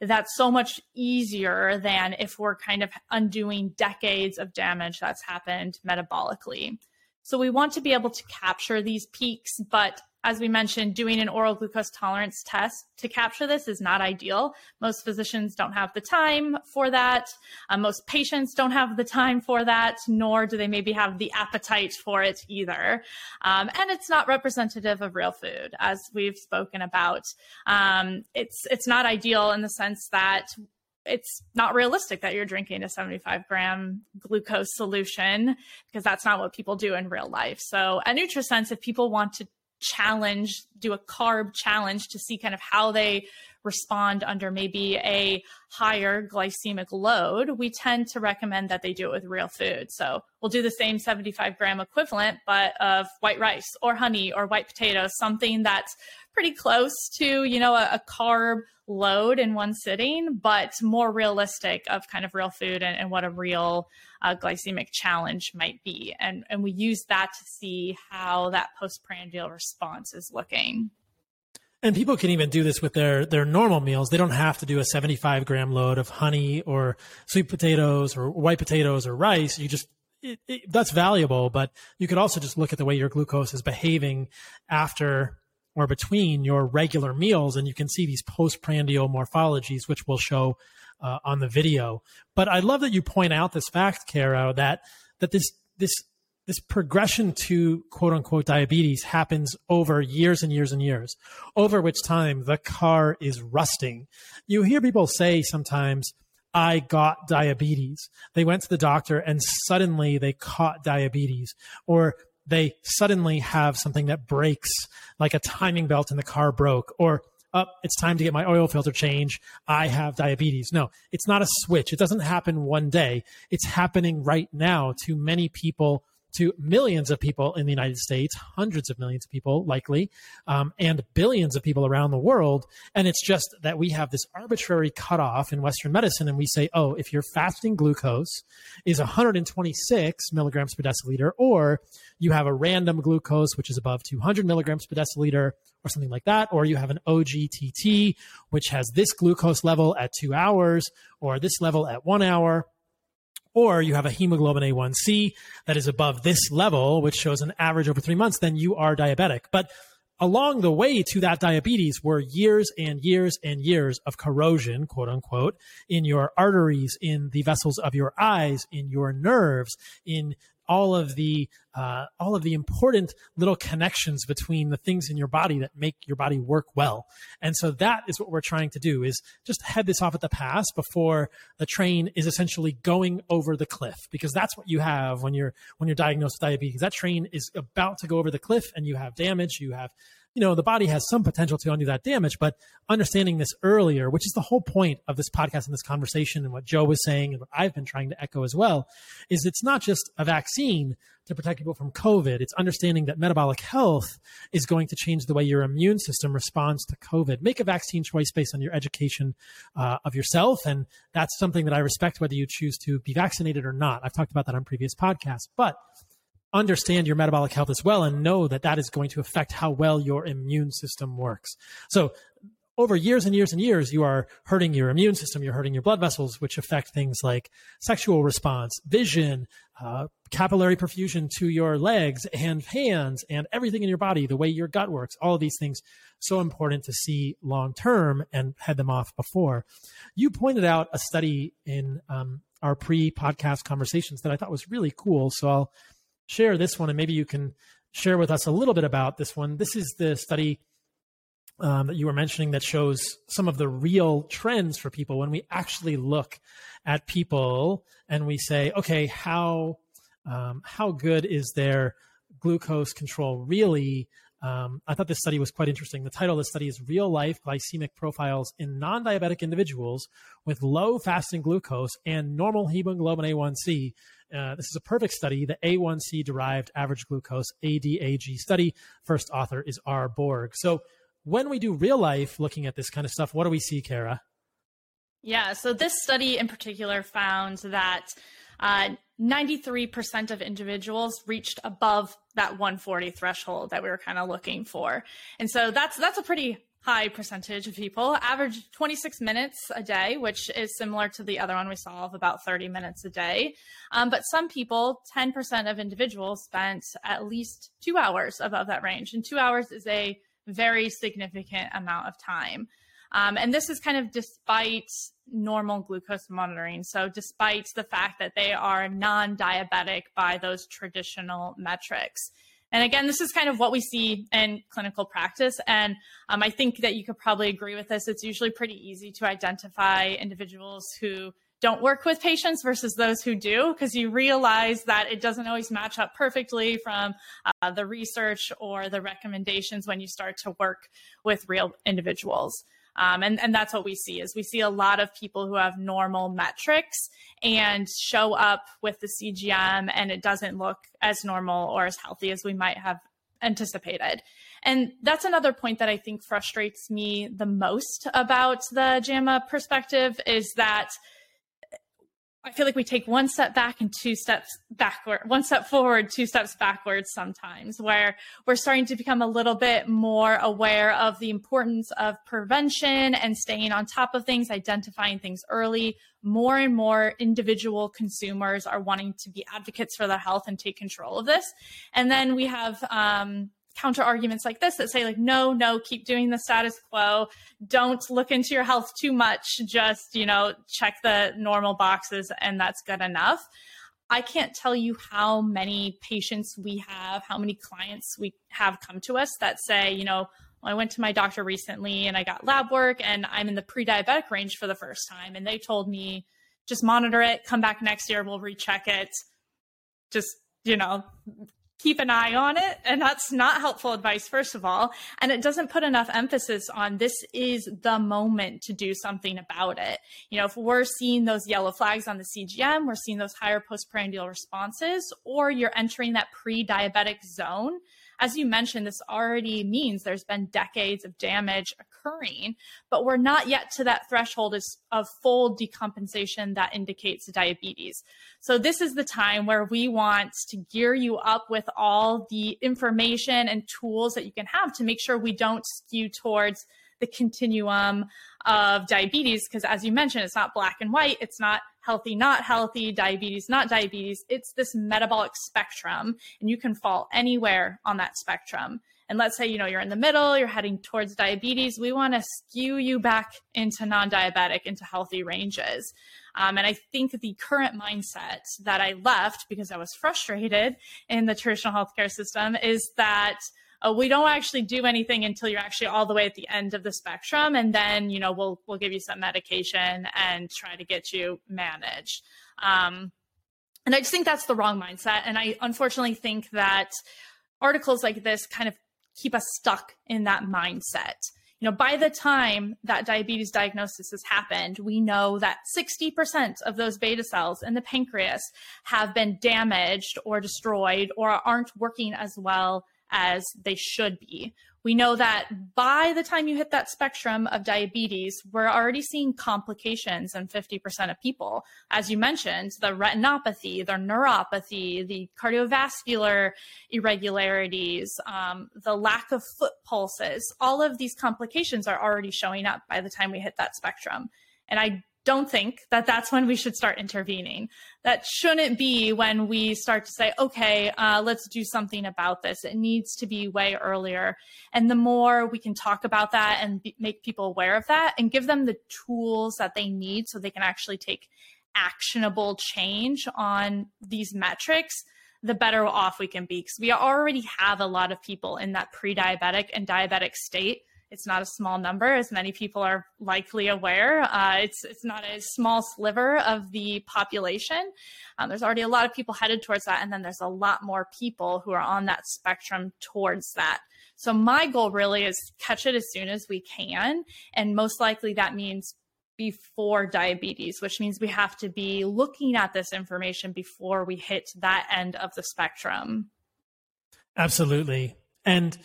that's so much easier than if we're kind of undoing decades of damage that's happened metabolically. So we want to be able to capture these peaks, but as we mentioned, doing an oral glucose tolerance test to capture this is not ideal. Most physicians don't have the time for that. Uh, most patients don't have the time for that, nor do they maybe have the appetite for it either. Um, and it's not representative of real food, as we've spoken about. Um, it's it's not ideal in the sense that it's not realistic that you're drinking a 75 gram glucose solution because that's not what people do in real life. So at NutriSense, if people want to challenge, do a carb challenge to see kind of how they respond under maybe a higher glycemic load, we tend to recommend that they do it with real food. So we'll do the same 75 gram equivalent, but of white rice or honey or white potatoes, something that's pretty close to, you know, a, a carb load in one sitting, but more realistic of kind of real food and, and what a real uh, glycemic challenge might be. And, and we use that to see how that postprandial response is looking. And people can even do this with their their normal meals. They don't have to do a 75 gram load of honey or sweet potatoes or white potatoes or rice. You just it, it, that's valuable, but you could also just look at the way your glucose is behaving after or between your regular meals, and you can see these postprandial morphologies, which we'll show uh, on the video. But I love that you point out this fact, Kara, that that this this this progression to quote unquote diabetes happens over years and years and years, over which time the car is rusting. You hear people say sometimes, I got diabetes. They went to the doctor and suddenly they caught diabetes. Or they suddenly have something that breaks, like a timing belt in the car broke, or up, oh, it's time to get my oil filter change. I have diabetes. No, it's not a switch. It doesn't happen one day. It's happening right now to many people to millions of people in the United States, hundreds of millions of people likely, um, and billions of people around the world. And it's just that we have this arbitrary cutoff in Western medicine, and we say, oh, if your fasting glucose is 126 milligrams per deciliter, or you have a random glucose which is above 200 milligrams per deciliter, or something like that, or you have an OGTT which has this glucose level at two hours, or this level at one hour or you have a hemoglobin A1C that is above this level, which shows an average over three months, then you are diabetic. But along the way to that diabetes were years and years and years of corrosion, quote unquote, in your arteries, in the vessels of your eyes, in your nerves, in all of the uh, all of the important little connections between the things in your body that make your body work well. And so that is what we're trying to do is just head this off at the pass before the train is essentially going over the cliff because that's what you have when you're when you're diagnosed with diabetes. That train is about to go over the cliff and you have damage, you have you know, the body has some potential to undo that damage, but understanding this earlier, which is the whole point of this podcast and this conversation and what Joe was saying and what I've been trying to echo as well, is it's not just a vaccine to protect people from COVID. It's understanding that metabolic health is going to change the way your immune system responds to COVID. Make a vaccine choice based on your education uh, of yourself. And that's something that I respect whether you choose to be vaccinated or not. I've talked about that on previous podcasts, but understand your metabolic health as well and know that that is going to affect how well your immune system works. So over years and years and years, you are hurting your immune system, you're hurting your blood vessels, which affect things like sexual response, vision, uh, capillary perfusion to your legs and hands, and everything in your body, the way your gut works, all of these things, so important to see long term and head them off before. You pointed out a study in um, our pre podcast conversations that I thought was really cool. So I'll share this one and maybe you can share with us a little bit about this one. This is the study um, that you were mentioning that shows some of the real trends for people when we actually look at people and we say, okay, how um, how good is their glucose control really? Um, I thought this study was quite interesting. The title of the study is Real Life Glycemic Profiles in Non Diabetic Individuals with Low Fasting Glucose and Normal Hemoglobin A1C. Uh, this is a perfect study, the A1C derived average glucose ADAG study. First author is R. Borg. So, when we do real life looking at this kind of stuff, what do we see, Kara? Yeah, so this study in particular found that uh, 93% of individuals reached above that 140 threshold that we were kind of looking for. And so that's that's a pretty high percentage of people average 26 minutes a day which is similar to the other one we saw of about 30 minutes a day um, but some people 10% of individuals spent at least two hours above that range and two hours is a very significant amount of time. Um, and this is kind of despite normal glucose monitoring. So, despite the fact that they are non diabetic by those traditional metrics. And again, this is kind of what we see in clinical practice. And um, I think that you could probably agree with this. It's usually pretty easy to identify individuals who don't work with patients versus those who do, because you realize that it doesn't always match up perfectly from uh, the research or the recommendations when you start to work with real individuals. Um, and, and that's what we see is we see a lot of people who have normal metrics and show up with the CGM and it doesn't look as normal or as healthy as we might have anticipated. And that's another point that I think frustrates me the most about the JAMA perspective is that I feel like we take one step back and two steps backward, one step forward, two steps backwards sometimes, where we're starting to become a little bit more aware of the importance of prevention and staying on top of things, identifying things early. More and more individual consumers are wanting to be advocates for their health and take control of this. And then we have um, counter arguments like this that say like no no keep doing the status quo. Don't look into your health too much. Just you know check the normal boxes and that's good enough. I can't tell you how many patients we have how many clients we have come to us that say you know i went to my doctor recently and i got lab work and i'm in the pre-diabetic range for the first time. And they told me just monitor it. Come back next year. We'll recheck it. Just you know keep an eye on it. And that's not helpful advice, first of all. And it doesn't put enough emphasis on this is the moment to do something about it. You know, if we're seeing those yellow flags on the CGM, we're seeing those higher postprandial responses, or you're entering that pre diabetic zone, as you mentioned, this already means there's been decades of damage occurring, but we're not yet to that threshold of full decompensation that indicates diabetes. So this is the time where we want to gear you up with all the information and tools that you can have to make sure we don't skew towards the continuum of diabetes because as you mentioned it's not black and white it's not healthy not healthy diabetes not diabetes it's this metabolic spectrum and you can fall anywhere on that spectrum. And let's say you know you're in the middle you're heading towards diabetes we want to skew you back into non-diabetic into healthy ranges. Um, and i think the current mindset that i left because i was frustrated in the traditional healthcare system is that uh, we don't actually do anything until you're actually all the way at the end of the spectrum and then you know we'll we'll give you some medication and try to get you managed um, and i just think that's the wrong mindset and i unfortunately think that articles like this kind of keep us stuck in that mindset. You know, by the time that diabetes diagnosis has happened, we know that 60% of those beta cells in the pancreas have been damaged or destroyed or aren't working as well as they should be we know that by the time you hit that spectrum of diabetes, we're already seeing complications in 50% of people. As you mentioned, the retinopathy, the neuropathy, the cardiovascular irregularities, um, the lack of foot pulses, all of these complications are already showing up by the time we hit that spectrum. And I don't think that that's when we should start intervening. That shouldn't be when we start to say, okay, uh, let's do something about this. It needs to be way earlier. And the more we can talk about that and make people aware of that and give them the tools that they need so they can actually take actionable change on these metrics, the better off we can be. Because we already have a lot of people in that pre diabetic and diabetic state it's not a small number, as many people are likely aware. Uh, it's it's not a small sliver of the population. Um, there's already a lot of people headed towards that, and then there's a lot more people who are on that spectrum towards that. So my goal really is catch it as soon as we can, and most likely that means before diabetes, which means we have to be looking at this information before we hit that end of the spectrum. Absolutely. And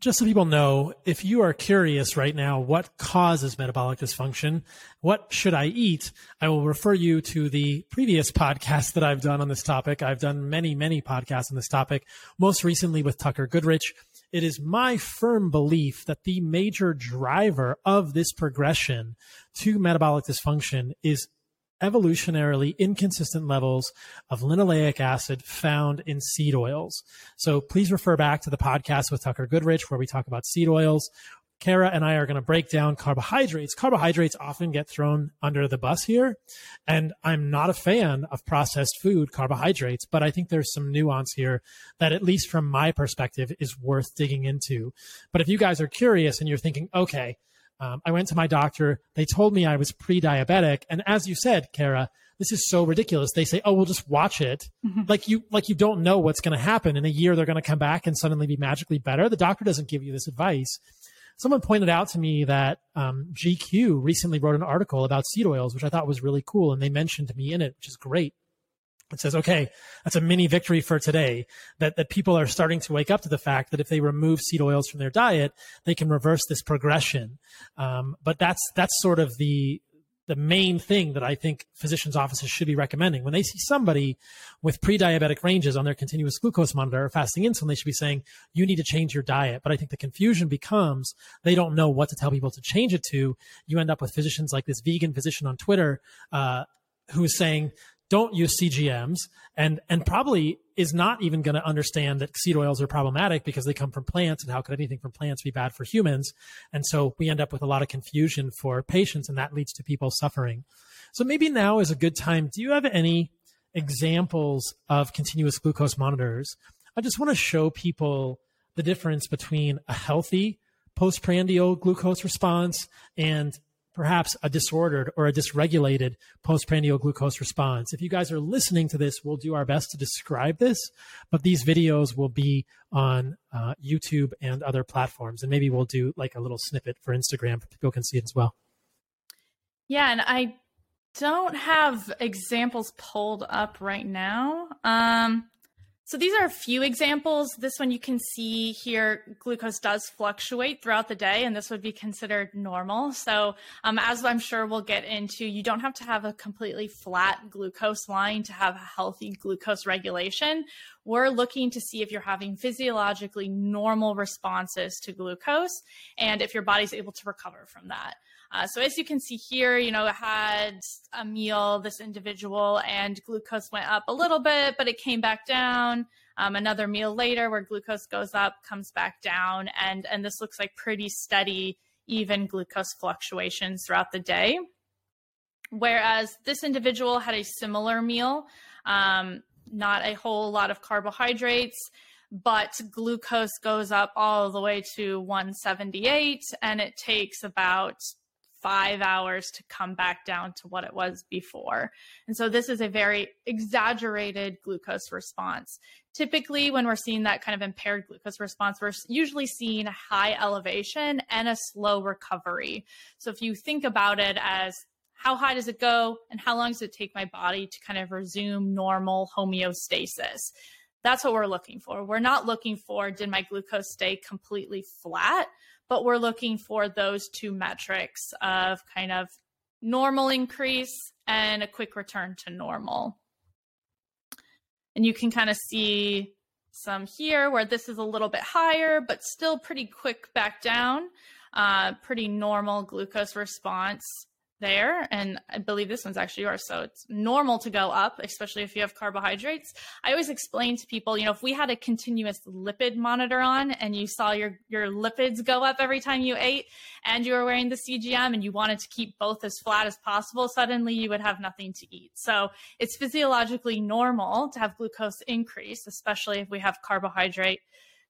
just so people know, if you are curious right now, what causes metabolic dysfunction? What should I eat? I will refer you to the previous podcast that I've done on this topic. I've done many, many podcasts on this topic, most recently with Tucker Goodrich. It is my firm belief that the major driver of this progression to metabolic dysfunction is evolutionarily inconsistent levels of linoleic acid found in seed oils. So please refer back to the podcast with Tucker Goodrich where we talk about seed oils. Kara and I are going to break down carbohydrates. Carbohydrates often get thrown under the bus here. And I'm not a fan of processed food carbohydrates, but I think there's some nuance here that, at least from my perspective, is worth digging into. But if you guys are curious and you're thinking, okay, um, I went to my doctor. They told me I was pre-diabetic, and as you said, Kara, this is so ridiculous. They say, "Oh, we'll just watch it," mm-hmm. like you like you don't know what's going to happen in a year. They're going to come back and suddenly be magically better. The doctor doesn't give you this advice. Someone pointed out to me that um, GQ recently wrote an article about seed oils, which I thought was really cool, and they mentioned me in it, which is great it says, okay, that's a mini victory for today that, that people are starting to wake up to the fact that if they remove seed oils from their diet, they can reverse this progression. Um, but that's, that's sort of the, the main thing that I think physicians' offices should be recommending. When they see somebody with pre-diabetic ranges on their continuous glucose monitor or fasting insulin, they should be saying, you need to change your diet. But I think the confusion becomes they don't know what to tell people to change it to. You end up with physicians like this vegan physician on Twitter, uh, who is saying, don't use CGMs and and probably is not even going to understand that seed oils are problematic because they come from plants and how could anything from plants be bad for humans? And so we end up with a lot of confusion for patients and that leads to people suffering. So maybe now is a good time. Do you have any examples of continuous glucose monitors? I just want to show people the difference between a healthy postprandial glucose response and perhaps a disordered or a dysregulated postprandial glucose response. If you guys are listening to this, we'll do our best to describe this, but these videos will be on uh, YouTube and other platforms. And maybe we'll do like a little snippet for Instagram. People can see it as well. Yeah, and I don't have examples pulled up right now. Um, so these are a few examples. This one you can see here, glucose does fluctuate throughout the day, and this would be considered normal. So um, as I'm sure we'll get into, you don't have to have a completely flat glucose line to have a healthy glucose regulation. We're looking to see if you're having physiologically normal responses to glucose and if your body's able to recover from that. Uh, so as you can see here, you know, I had a meal, this individual, and glucose went up a little bit, but it came back down. Um, another meal later where glucose goes up, comes back down, and, and this looks like pretty steady, even glucose fluctuations throughout the day. Whereas this individual had a similar meal, um, not a whole lot of carbohydrates, but glucose goes up all the way to 178 and it takes about five hours to come back down to what it was before. And so this is a very exaggerated glucose response. Typically, when we're seeing that kind of impaired glucose response, we're usually seeing a high elevation and a slow recovery. So if you think about it as how high does it go and how long does it take my body to kind of resume normal homeostasis? That's what we're looking for. We're not looking for did my glucose stay completely flat, but we're looking for those two metrics of kind of normal increase and a quick return to normal. And you can kind of see some here where this is a little bit higher, but still pretty quick back down. Uh, pretty normal glucose response there. And I believe this one's actually yours. So it's normal to go up, especially if you have carbohydrates. I always explain to people, you know, if we had a continuous lipid monitor on and you saw your, your lipids go up every time you ate and you were wearing the CGM and you wanted to keep both as flat as possible, suddenly you would have nothing to eat. So it's physiologically normal to have glucose increase, especially if we have carbohydrate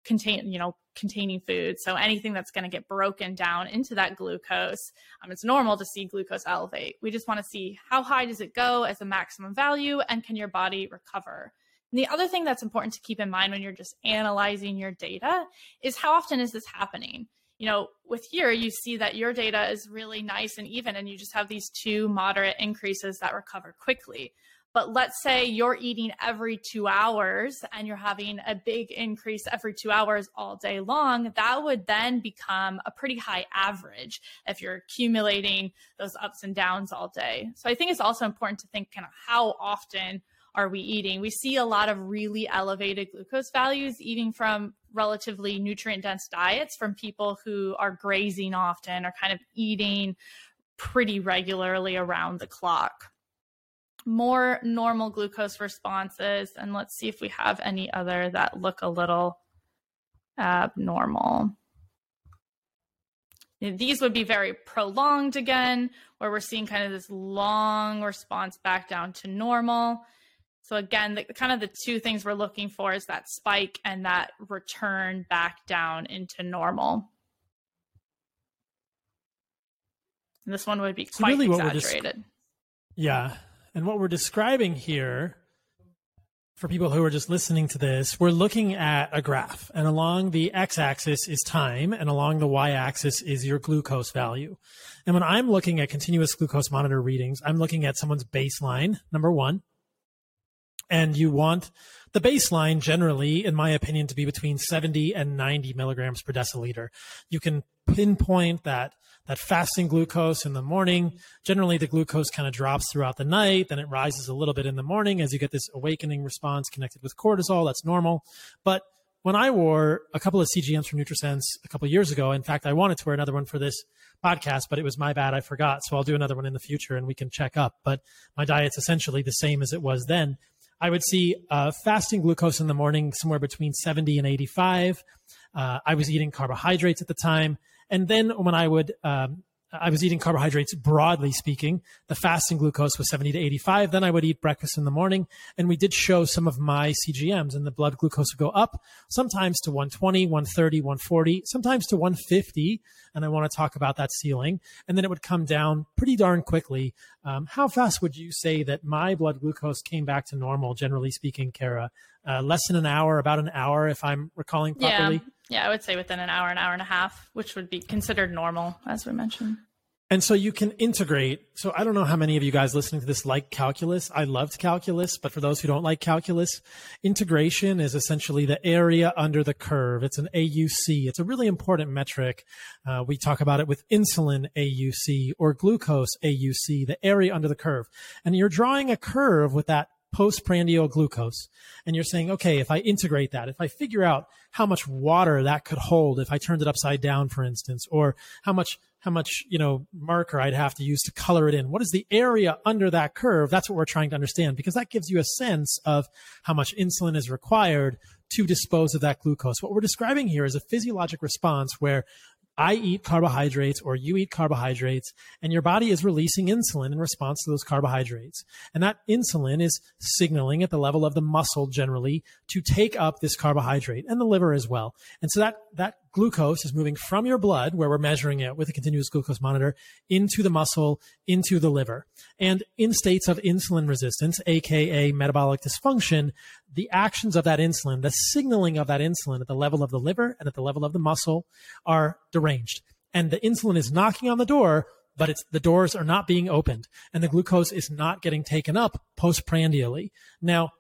contain you know containing food. So anything that's going to get broken down into that glucose um, it's normal to see glucose elevate. We just want to see how high does it go as a maximum value and can your body recover? And the other thing that's important to keep in mind when you're just analyzing your data is how often is this happening? You know with here you see that your data is really nice and even and you just have these two moderate increases that recover quickly but let's say you're eating every two hours and you're having a big increase every two hours all day long. That would then become a pretty high average if you're accumulating those ups and downs all day. So I think it's also important to think kind of how often are we eating? We see a lot of really elevated glucose values eating from relatively nutrient dense diets from people who are grazing often or kind of eating pretty regularly around the clock more normal glucose responses. And let's see if we have any other that look a little abnormal. These would be very prolonged again, where we're seeing kind of this long response back down to normal. So again, the, kind of the two things we're looking for is that spike and that return back down into normal. And this one would be quite so really exaggerated. yeah, and what we're describing here for people who are just listening to this, we're looking at a graph, and along the x axis is time, and along the y axis is your glucose value. And when I'm looking at continuous glucose monitor readings, I'm looking at someone's baseline, number one. And you want the baseline generally, in my opinion, to be between 70 and 90 milligrams per deciliter. You can pinpoint that that fasting glucose in the morning. Generally, the glucose kind of drops throughout the night, then it rises a little bit in the morning as you get this awakening response connected with cortisol. That's normal. But when I wore a couple of CGMs from NutriSense a couple years ago, in fact, I wanted to wear another one for this podcast, but it was my bad. I forgot. So I'll do another one in the future and we can check up. But my diet's essentially the same as it was then. I would see uh, fasting glucose in the morning somewhere between 70 and 85. Uh, I was eating carbohydrates at the time. And then when I would, um, I was eating carbohydrates broadly speaking. The fasting glucose was 70 to 85. Then I would eat breakfast in the morning. And we did show some of my CGMs and the blood glucose would go up sometimes to 120, 130, 140, sometimes to 150. And I want to talk about that ceiling. And then it would come down pretty darn quickly. Um, how fast would you say that my blood glucose came back to normal, generally speaking, Kara? Uh, less than an hour, about an hour, if I'm recalling properly. Yeah. Yeah, I would say within an hour, an hour and a half, which would be considered normal, as we mentioned. And so you can integrate. So I don't know how many of you guys listening to this like calculus. I loved calculus, but for those who don't like calculus, integration is essentially the area under the curve. It's an AUC. It's a really important metric. Uh, we talk about it with insulin AUC or glucose AUC, the area under the curve. And you're drawing a curve with that postprandial glucose. And you're saying, okay, if I integrate that, if I figure out how much water that could hold if I turned it upside down, for instance, or how much how much you know marker I'd have to use to color it in. What is the area under that curve? That's what we're trying to understand because that gives you a sense of how much insulin is required to dispose of that glucose. What we're describing here is a physiologic response where I eat carbohydrates or you eat carbohydrates, and your body is releasing insulin in response to those carbohydrates. And that insulin is signaling at the level of the muscle generally to take up this carbohydrate and the liver as well. And so that, that glucose is moving from your blood, where we're measuring it with a continuous glucose monitor, into the muscle, into the liver. And in states of insulin resistance, aka metabolic dysfunction, the actions of that insulin, the signaling of that insulin at the level of the liver and at the level of the muscle are deranged. And the insulin is knocking on the door, but the doors are not being opened and the glucose is not getting taken up postprandially. Now,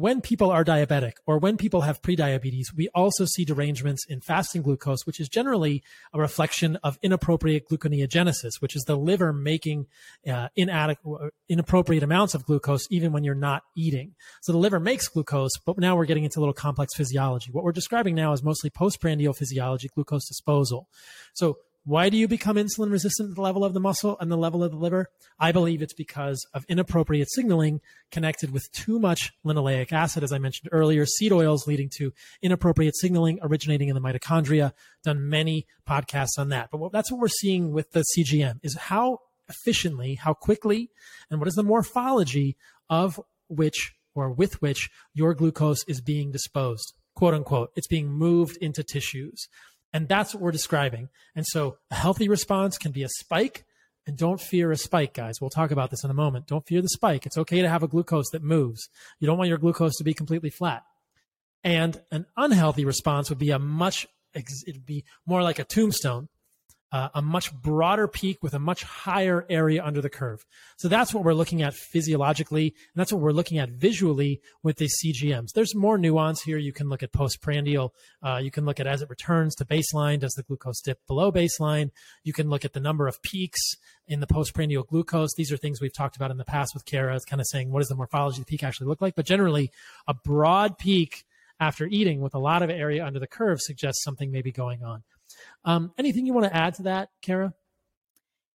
when people are diabetic or when people have prediabetes, we also see derangements in fasting glucose, which is generally a reflection of inappropriate gluconeogenesis, which is the liver making uh, inadequate, inappropriate amounts of glucose even when you're not eating. So the liver makes glucose, but now we're getting into a little complex physiology. What we're describing now is mostly postprandial physiology, glucose disposal. So why do you become insulin resistant at the level of the muscle and the level of the liver? I believe it's because of inappropriate signaling connected with too much linoleic acid, as I mentioned earlier, seed oils leading to inappropriate signaling originating in the mitochondria. Done many podcasts on that. But that's what we're seeing with the CGM is how efficiently, how quickly, and what is the morphology of which or with which your glucose is being disposed, quote unquote. It's being moved into tissues. And that's what we're describing. And so a healthy response can be a spike. And don't fear a spike, guys. We'll talk about this in a moment. Don't fear the spike. It's okay to have a glucose that moves. You don't want your glucose to be completely flat. And an unhealthy response would be a much, it'd be more like a tombstone uh, a much broader peak with a much higher area under the curve. So that's what we're looking at physiologically, and that's what we're looking at visually with the CGMs. There's more nuance here. You can look at postprandial. Uh, you can look at as it returns to baseline. Does the glucose dip below baseline? You can look at the number of peaks in the postprandial glucose. These are things we've talked about in the past with Kara. It's kind of saying what does the morphology of the peak actually look like? But generally, a broad peak after eating with a lot of area under the curve suggests something may be going on. Um, anything you want to add to that, Kara?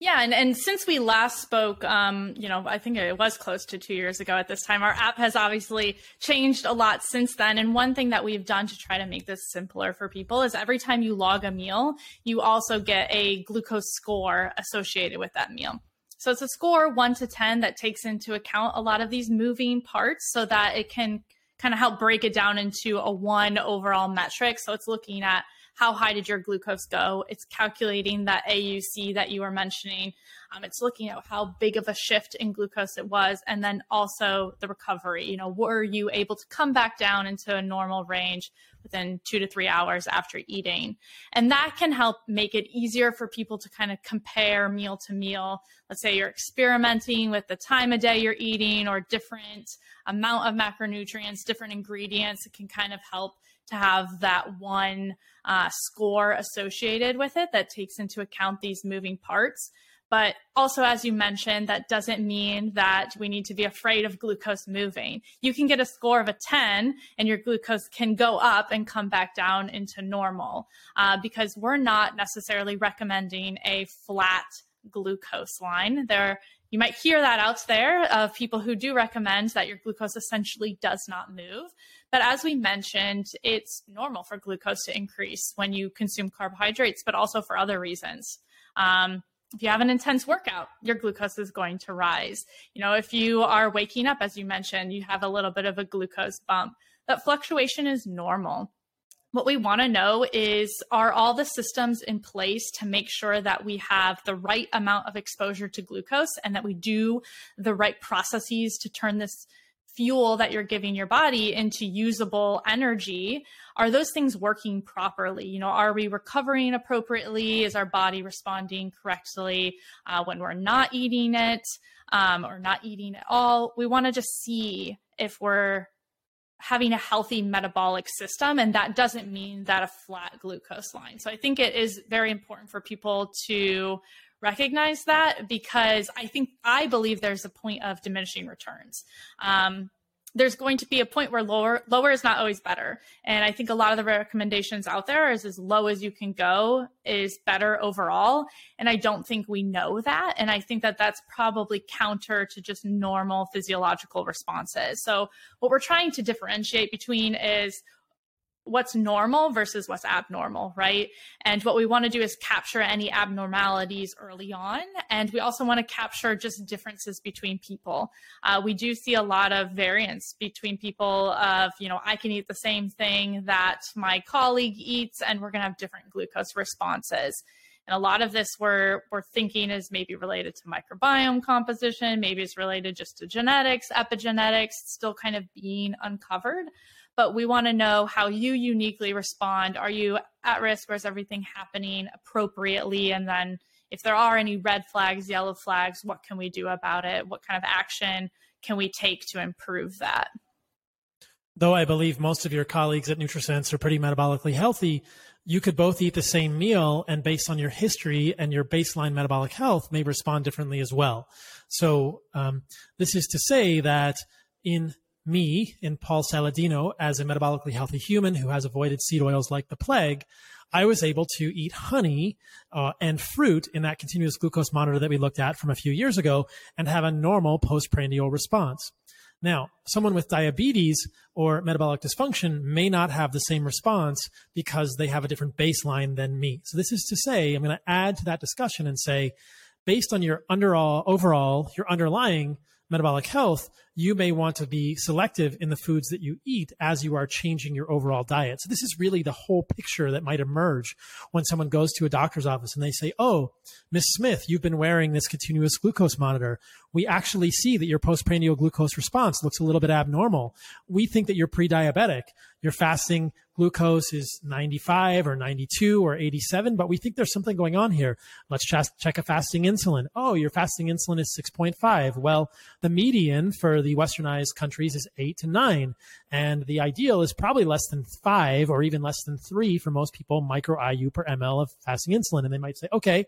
Yeah, and, and since we last spoke, um, you know, I think it was close to two years ago at this time, our app has obviously changed a lot since then. And one thing that we've done to try to make this simpler for people is every time you log a meal, you also get a glucose score associated with that meal. So it's a score one to 10 that takes into account a lot of these moving parts so that it can kind of help break it down into a one overall metric. So it's looking at how high did your glucose go? It's calculating that AUC that you were mentioning. Um, it's looking at how big of a shift in glucose it was, and then also the recovery. You know, were you able to come back down into a normal range within two to three hours after eating? And that can help make it easier for people to kind of compare meal to meal. Let's say you're experimenting with the time of day you're eating or different amount of macronutrients, different ingredients. It can kind of help to have that one uh, score associated with it that takes into account these moving parts. But also, as you mentioned, that doesn't mean that we need to be afraid of glucose moving. You can get a score of a 10 and your glucose can go up and come back down into normal uh, because we're not necessarily recommending a flat glucose line. There, you might hear that out there of people who do recommend that your glucose essentially does not move. But as we mentioned, it's normal for glucose to increase when you consume carbohydrates, but also for other reasons. Um, if you have an intense workout, your glucose is going to rise. You know, if you are waking up, as you mentioned, you have a little bit of a glucose bump. That fluctuation is normal. What we want to know is are all the systems in place to make sure that we have the right amount of exposure to glucose and that we do the right processes to turn this fuel that you're giving your body into usable energy? Are those things working properly? You know are we recovering appropriately? Is our body responding correctly uh, when we're not eating it um, or not eating at all? We want to just see if we're having a healthy metabolic system and that doesn't mean that a flat glucose line so i think it is very important for people to recognize that because I think I believe there's a point of diminishing returns. Um, there's going to be a point where lower lower is not always better. And i think a lot of the recommendations out there is as low as you can go is better overall. And i don't think we know that. And i think that that's probably counter to just normal physiological responses. So what we're trying to differentiate between is what's normal versus what's abnormal, right? And what we want to do is capture any abnormalities early on. And we also want to capture just differences between people. Uh, we do see a lot of variance between people of, you know, I can eat the same thing that my colleague eats, and we're going to have different glucose responses. And a lot of this we're we're thinking is maybe related to microbiome composition, maybe it's related just to genetics, epigenetics, still kind of being uncovered but we want to know how you uniquely respond. Are you at risk or is everything happening appropriately? And then if there are any red flags, yellow flags, what can we do about it? What kind of action can we take to improve that? Though I believe most of your colleagues at NutriSense are pretty metabolically healthy, you could both eat the same meal and based on your history and your baseline metabolic health may respond differently as well. So um, this is to say that in me in Paul Saladino as a metabolically healthy human who has avoided seed oils like the plague, I was able to eat honey uh, and fruit in that continuous glucose monitor that we looked at from a few years ago and have a normal postprandial response. Now, someone with diabetes or metabolic dysfunction may not have the same response because they have a different baseline than me. So this is to say, I'm going to add to that discussion and say, based on your overall, your underlying metabolic health, you may want to be selective in the foods that you eat as you are changing your overall diet. So this is really the whole picture that might emerge when someone goes to a doctor's office and they say, "Oh, Miss Smith, you've been wearing this continuous glucose monitor. We actually see that your postprandial glucose response looks a little bit abnormal. We think that you're pre-diabetic. Your fasting glucose is 95 or 92 or 87, but we think there's something going on here. Let's ch- check a fasting insulin. Oh, your fasting insulin is 6.5. Well, the median for the westernized countries is 8 to 9, and the ideal is probably less than 5 or even less than 3 for most people micro IU per ml of fasting insulin. And they might say, "Okay,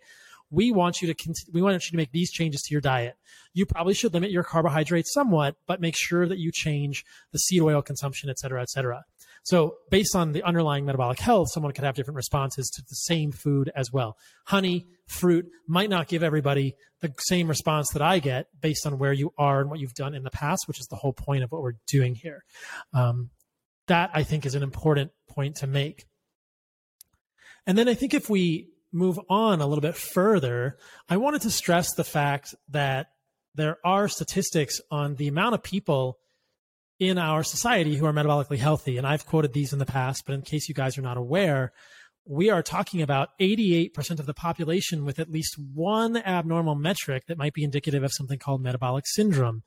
we want you to cont- we want you to make these changes to your diet. You probably should limit your carbohydrates somewhat, but make sure that you change the seed oil consumption, et cetera, et cetera. So based on the underlying metabolic health, someone could have different responses to the same food as well. Honey, fruit might not give everybody the same response that I get based on where you are and what you've done in the past, which is the whole point of what we're doing here. Um, that I think is an important point to make. And then I think if we move on a little bit further, I wanted to stress the fact that there are statistics on the amount of people in our society who are metabolically healthy. And I've quoted these in the past, but in case you guys are not aware, we are talking about 88% of the population with at least one abnormal metric that might be indicative of something called metabolic syndrome.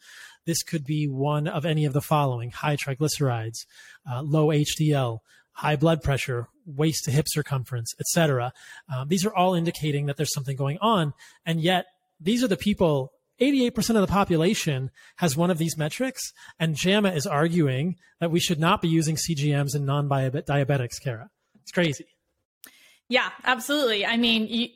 This could be one of any of the following high triglycerides, uh, low HDL, high blood pressure, waist to hip circumference, etc. Um, these are all indicating that there's something going on. And yet, these are the people 88% of the population has one of these metrics, and JAMA is arguing that we should not be using CGMs in non diabetics, Kara. It's crazy. Yeah, absolutely. I mean, you,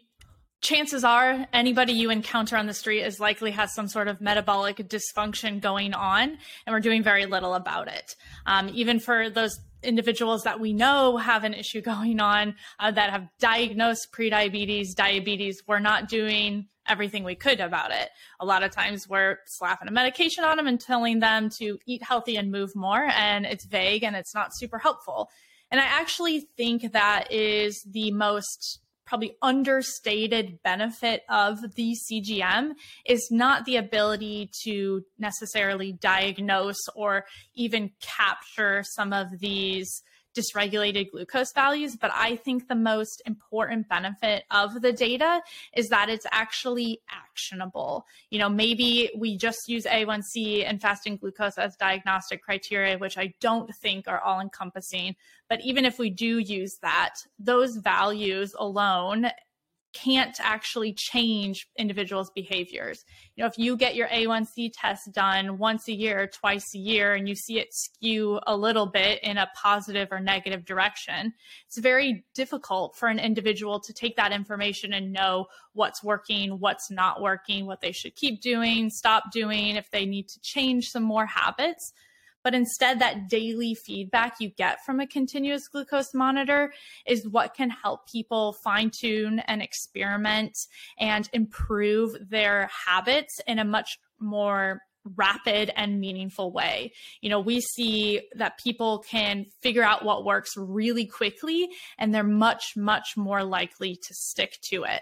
chances are anybody you encounter on the street is likely has some sort of metabolic dysfunction going on, and we're doing very little about it. Um, even for those individuals that we know have an issue going on uh, that have diagnosed prediabetes, diabetes, we're not doing everything we could about it. A lot of times we're slapping a medication on them and telling them to eat healthy and move more, and it's vague and it's not super helpful. And I actually think that is the most probably understated benefit of the CGM is not the ability to necessarily diagnose or even capture some of these dysregulated glucose values. But I think the most important benefit of the data is that it's actually actionable. You know, maybe we just use A1C and fasting glucose as diagnostic criteria, which I don't think are all encompassing. But even if we do use that, those values alone can't actually change individuals' behaviors. You know, if you get your A1C test done once a year, twice a year, and you see it skew a little bit in a positive or negative direction, it's very difficult for an individual to take that information and know what's working, what's not working, what they should keep doing, stop doing, if they need to change some more habits but instead that daily feedback you get from a continuous glucose monitor is what can help people fine tune and experiment and improve their habits in a much more rapid and meaningful way. You know, we see that people can figure out what works really quickly and they're much, much more likely to stick to it.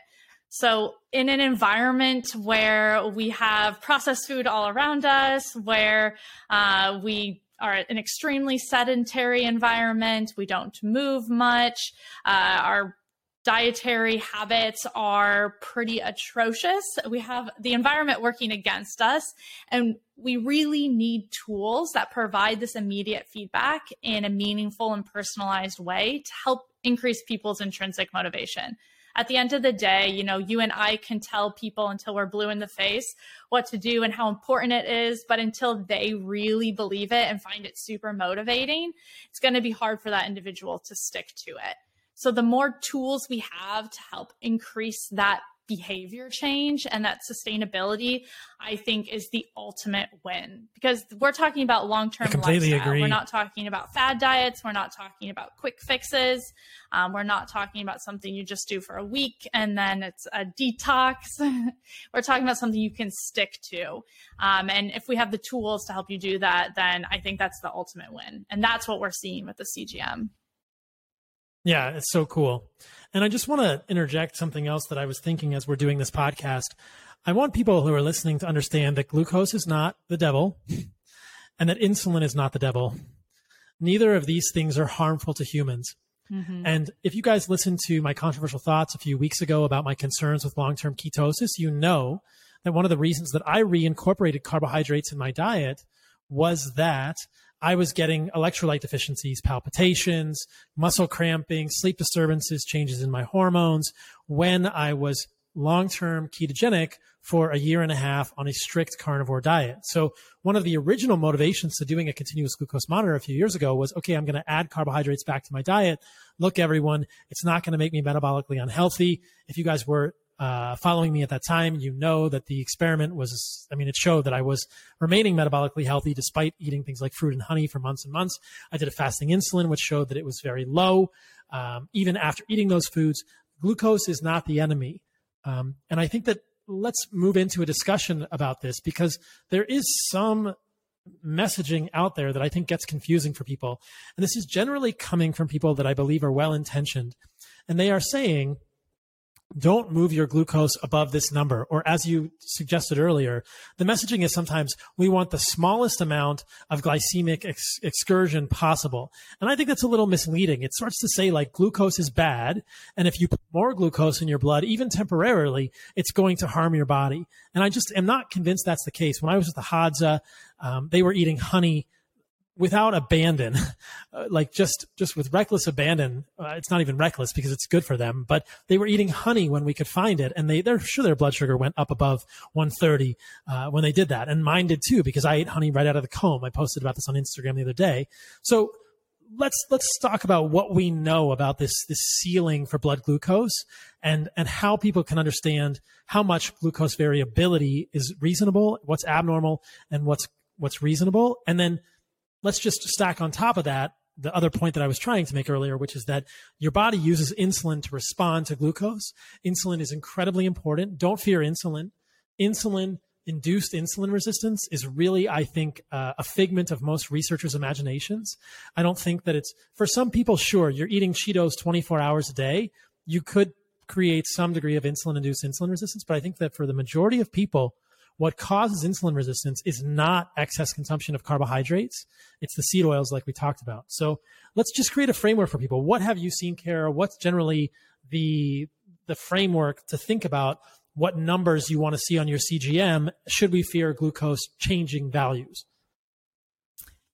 So, in an environment where we have processed food all around us, where uh, we are an extremely sedentary environment, we don't move much, uh, our dietary habits are pretty atrocious. We have the environment working against us, and we really need tools that provide this immediate feedback in a meaningful and personalized way to help increase people's intrinsic motivation. At the end of the day, you know, you and I can tell people until we're blue in the face what to do and how important it is, but until they really believe it and find it super motivating, it's going to be hard for that individual to stick to it. So the more tools we have to help increase that behavior change and that sustainability, I think is the ultimate win because we're talking about long term. Lifestyle. agree. We're not talking about fad diets. We're not talking about quick fixes. Um, we're not talking about something you just do for a week and then it's a detox. we're talking about something you can stick to. Um, and if we have the tools to help you do that, then I think that's the ultimate win. And that's what we're seeing with the CGM. Yeah, it's so cool. And I just want to interject something else that I was thinking as we're doing this podcast. I want people who are listening to understand that glucose is not the devil and that insulin is not the devil. Neither of these things are harmful to humans. Mm-hmm. And if you guys listened to my controversial thoughts a few weeks ago about my concerns with long term ketosis, you know that one of the reasons that I reincorporated carbohydrates in my diet was that I was getting electrolyte deficiencies, palpitations, muscle cramping, sleep disturbances, changes in my hormones when I was long term ketogenic for a year and a half on a strict carnivore diet. So, one of the original motivations to doing a continuous glucose monitor a few years ago was okay, I'm going to add carbohydrates back to my diet. Look, everyone, it's not going to make me metabolically unhealthy. If you guys were uh, following me at that time, you know that the experiment was, I mean, it showed that I was remaining metabolically healthy despite eating things like fruit and honey for months and months. I did a fasting insulin, which showed that it was very low. Um, even after eating those foods, glucose is not the enemy. Um, and I think that let's move into a discussion about this because there is some messaging out there that I think gets confusing for people. And this is generally coming from people that I believe are well intentioned. And they are saying, don't move your glucose above this number. Or as you suggested earlier, the messaging is sometimes we want the smallest amount of glycemic ex- excursion possible. And I think that's a little misleading. It starts to say like glucose is bad. And if you put more glucose in your blood, even temporarily, it's going to harm your body. And I just am not convinced that's the case. When I was at the Hadza, um, they were eating honey without abandon, uh, like just just with reckless abandon. Uh, it's not even reckless because it's good for them. But they were eating honey when we could find it, and they they're sure their blood sugar went up above 130 uh, when they did that, and mine did too because I ate honey right out of the comb. I posted about this on Instagram the other day. So let's let's talk about what we know about this this ceiling for blood glucose and and how people can understand how much glucose variability is reasonable, what's abnormal, and what's what's reasonable, and then let's just stack on top of that the other point that I was trying to make earlier, which is that your body uses insulin to respond to glucose. Insulin is incredibly important. Don't fear insulin. Insulin induced insulin resistance is really, I think, uh, a figment of most researchers' imaginations. I don't think that it's for some people, sure, you're eating Cheetos 24 hours a day. You could create some degree of insulin induced insulin resistance, but I think that for the majority of people, what causes insulin resistance is not excess consumption of carbohydrates. It's the seed oils like we talked about. So let's just create a framework for people. What have you seen, Kara? What's generally the the framework to think about what numbers you want to see on your CGM should we fear glucose changing values?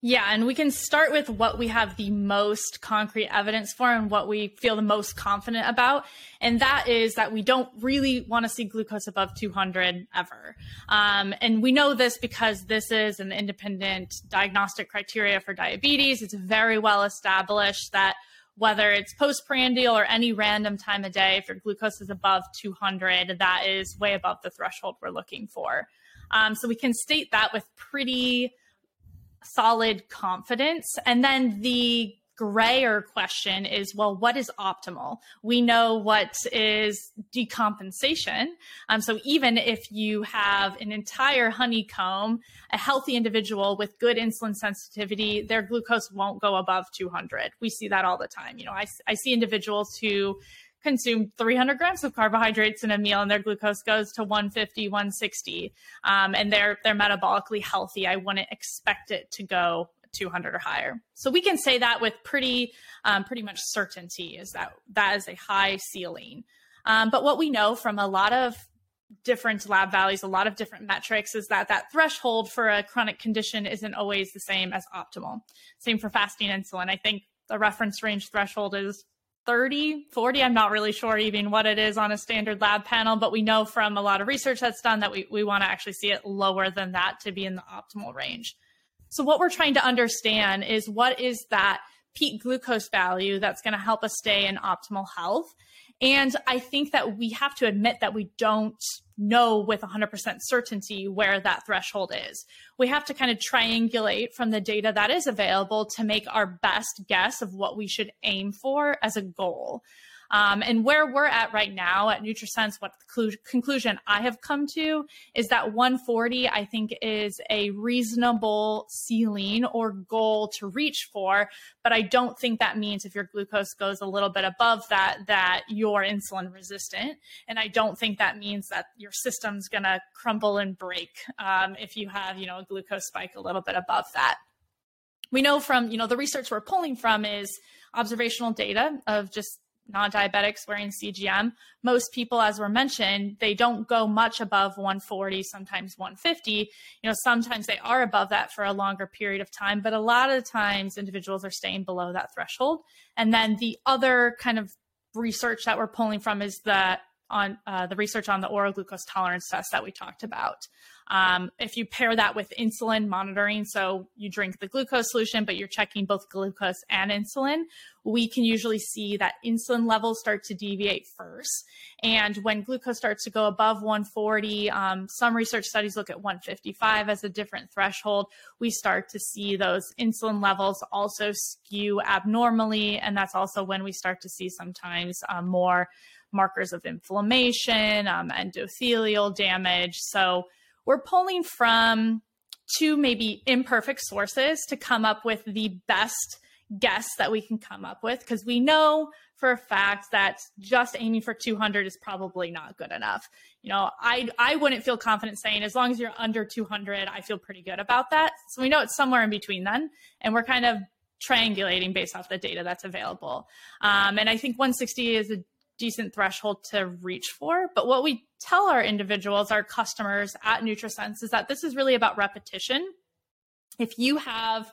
Yeah, and we can start with what we have the most concrete evidence for and what we feel the most confident about. And that is that we don't really want to see glucose above 200 ever. Um, and we know this because this is an independent diagnostic criteria for diabetes. It's very well established that whether it's postprandial or any random time of day, if your glucose is above 200, that is way above the threshold we're looking for. Um, so we can state that with pretty solid confidence. And then the grayer question is well, what is optimal? We know what is decompensation. Um, so even if you have an entire honeycomb, a healthy individual with good insulin sensitivity, their glucose won't go above 200. We see that all the time. You know, I, I see individuals who consume 300 grams of carbohydrates in a meal and their glucose goes to 150 160 um, and they're they're metabolically healthy i wouldn't expect it to go 200 or higher. So we can say that with pretty um, pretty much certainty is that that is a high ceiling. Um, but what we know from a lot of different lab values, a lot of different metrics, is that that threshold for a chronic condition isn't always the same as optimal. Same for fasting insulin. I think the reference range threshold is 30, 40. I'm not really sure even what it is on a standard lab panel, but we know from a lot of research that's done that we, we want to actually see it lower than that to be in the optimal range. So what we're trying to understand is what is that peak glucose value that's going to help us stay in optimal health. And I think that we have to admit that we don't know with 100% certainty where that threshold is. We have to kind of triangulate from the data that is available to make our best guess of what we should aim for as a goal. Um, and where we're at right now at NutriSense, what conclusion I have come to is that 140, I think, is a reasonable ceiling or goal to reach for. But I don't think that means if your glucose goes a little bit above that, that you're insulin resistant. And I don't think that means that your system's going to crumble and break um, if you have, you know, a glucose spike a little bit above that we know from you know the research we're pulling from is observational data of just non-diabetics wearing CGM, most people, as were mentioned, they don't go much above 140, sometimes 150. You know, sometimes they are above that for a longer period of time, but a lot of times individuals are staying below that threshold. And then the other kind of research that we're pulling from is the on uh, the research on the oral glucose tolerance test that we talked about. Um, if you pair that with insulin monitoring, so you drink the glucose solution, but you're checking both glucose and insulin, we can usually see that insulin levels start to deviate first. And when glucose starts to go above 140, um, some research studies look at 155 as a different threshold. We start to see those insulin levels also skew abnormally. And that's also when we start to see sometimes um, more markers of inflammation, um, endothelial damage. So we're pulling from two maybe imperfect sources to come up with the best guess that we can come up with because we know for a fact that just aiming for 200 is probably not good enough. You know, I I wouldn't feel confident saying as long as you're under 200, I feel pretty good about that. So we know it's somewhere in between then, and we're kind of triangulating based off the data that's available. Um, and I think 160 is a decent threshold to reach for. But what we tell our individuals, our customers at NutriSense is that this is really about repetition. If you have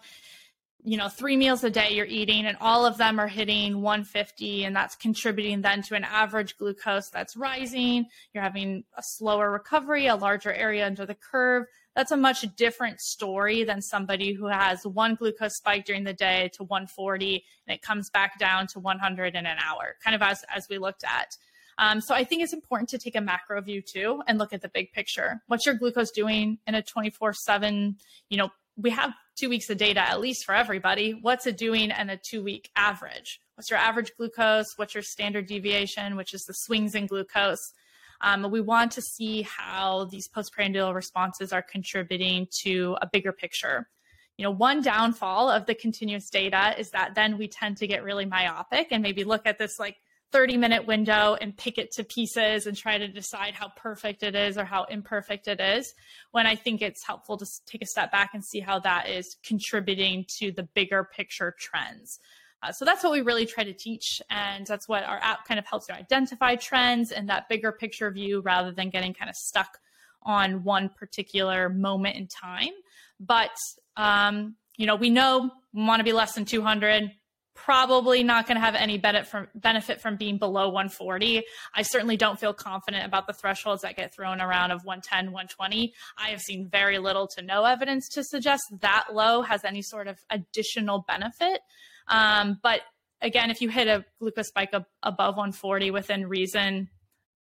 you know, three meals a day you're eating, and all of them are hitting 150, and that's contributing then to an average glucose that's rising. You're having a slower recovery, a larger area under the curve that's a much different story than somebody who has one glucose spike during the day to 140 and it comes back down to 100 in an hour, kind of as, as we looked at. Um, so I think it's important to take a macro view too and look at the big picture. What's your glucose doing in a 24 7, you know, we have two weeks of data at least for everybody. What's it doing in a two week average? What's your average glucose? What's your standard deviation, which is the swings in glucose? Um, we want to see how these postprandial responses are contributing to a bigger picture. You know, one downfall of the continuous data is that then we tend to get really myopic and maybe look at this like 30 minute window and pick it to pieces and try to decide how perfect it is or how imperfect it is. When I think it's helpful to take a step back and see how that is contributing to the bigger picture trends. Uh, so that's what we really try to teach. And that's what our app kind of helps you identify trends and that bigger picture view rather than getting kind of stuck on one particular moment in time. But, um, you know, we know we want to be less than 200 probably not going to have any benefit from benefit from being below 140. I certainly don't feel confident about the thresholds that get thrown around of 110, 120. I have seen very little to no evidence to suggest that low has any sort of additional benefit. Um, but again, if you hit a glucose spike ab- above 140 within reason,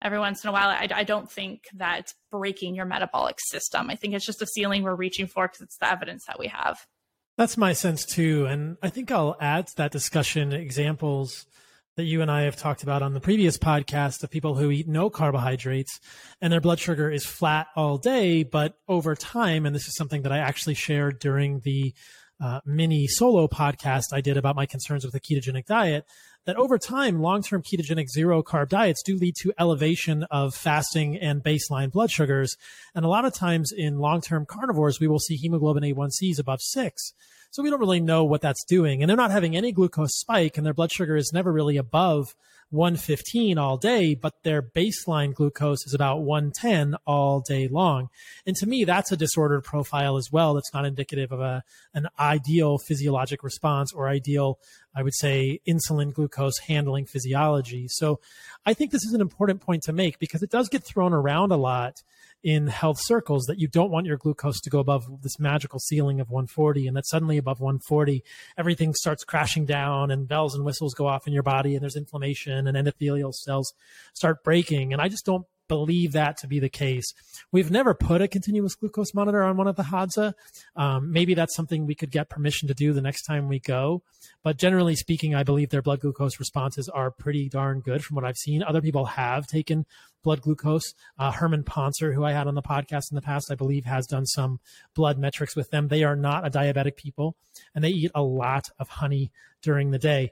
every once in a while, I, I, don't think that it's breaking your metabolic system. I think it's just a ceiling we're reaching for because it's the evidence that we have. That's my sense too. And I think I'll add to that discussion examples that you and I have talked about on the previous podcast of people who eat no carbohydrates and their blood sugar is flat all day, but over time, and this is something that I actually shared during the uh, mini solo podcast I did about my concerns with the ketogenic diet, that over time, long term ketogenic zero carb diets do lead to elevation of fasting and baseline blood sugars. And a lot of times in long term carnivores, we will see hemoglobin A1Cs above six. So we don't really know what that's doing. And they're not having any glucose spike, and their blood sugar is never really above 115 all day, but their baseline glucose is about 110 all day long. And to me, that's a disordered profile as well. That's not indicative of a, an ideal physiologic response or ideal, I would say, insulin glucose handling physiology. So I think this is an important point to make because it does get thrown around a lot in health circles that you don't want your glucose to go above this magical ceiling of 140 and that suddenly above 140 everything starts crashing down and bells and whistles go off in your body and there's inflammation and endothelial cells start breaking. And i just don't believe that to be the case. We've never put a continuous glucose monitor on one of the Hadza. Um, maybe that's something we could get permission to do the next time we go. But generally speaking, I believe their blood glucose responses are pretty darn good from what I've seen. Other people have taken blood glucose. Uh, Herman Pontzer, who I had on the podcast in the past, I believe has done some blood metrics with them. They are not a diabetic people and they eat a lot of honey during the day.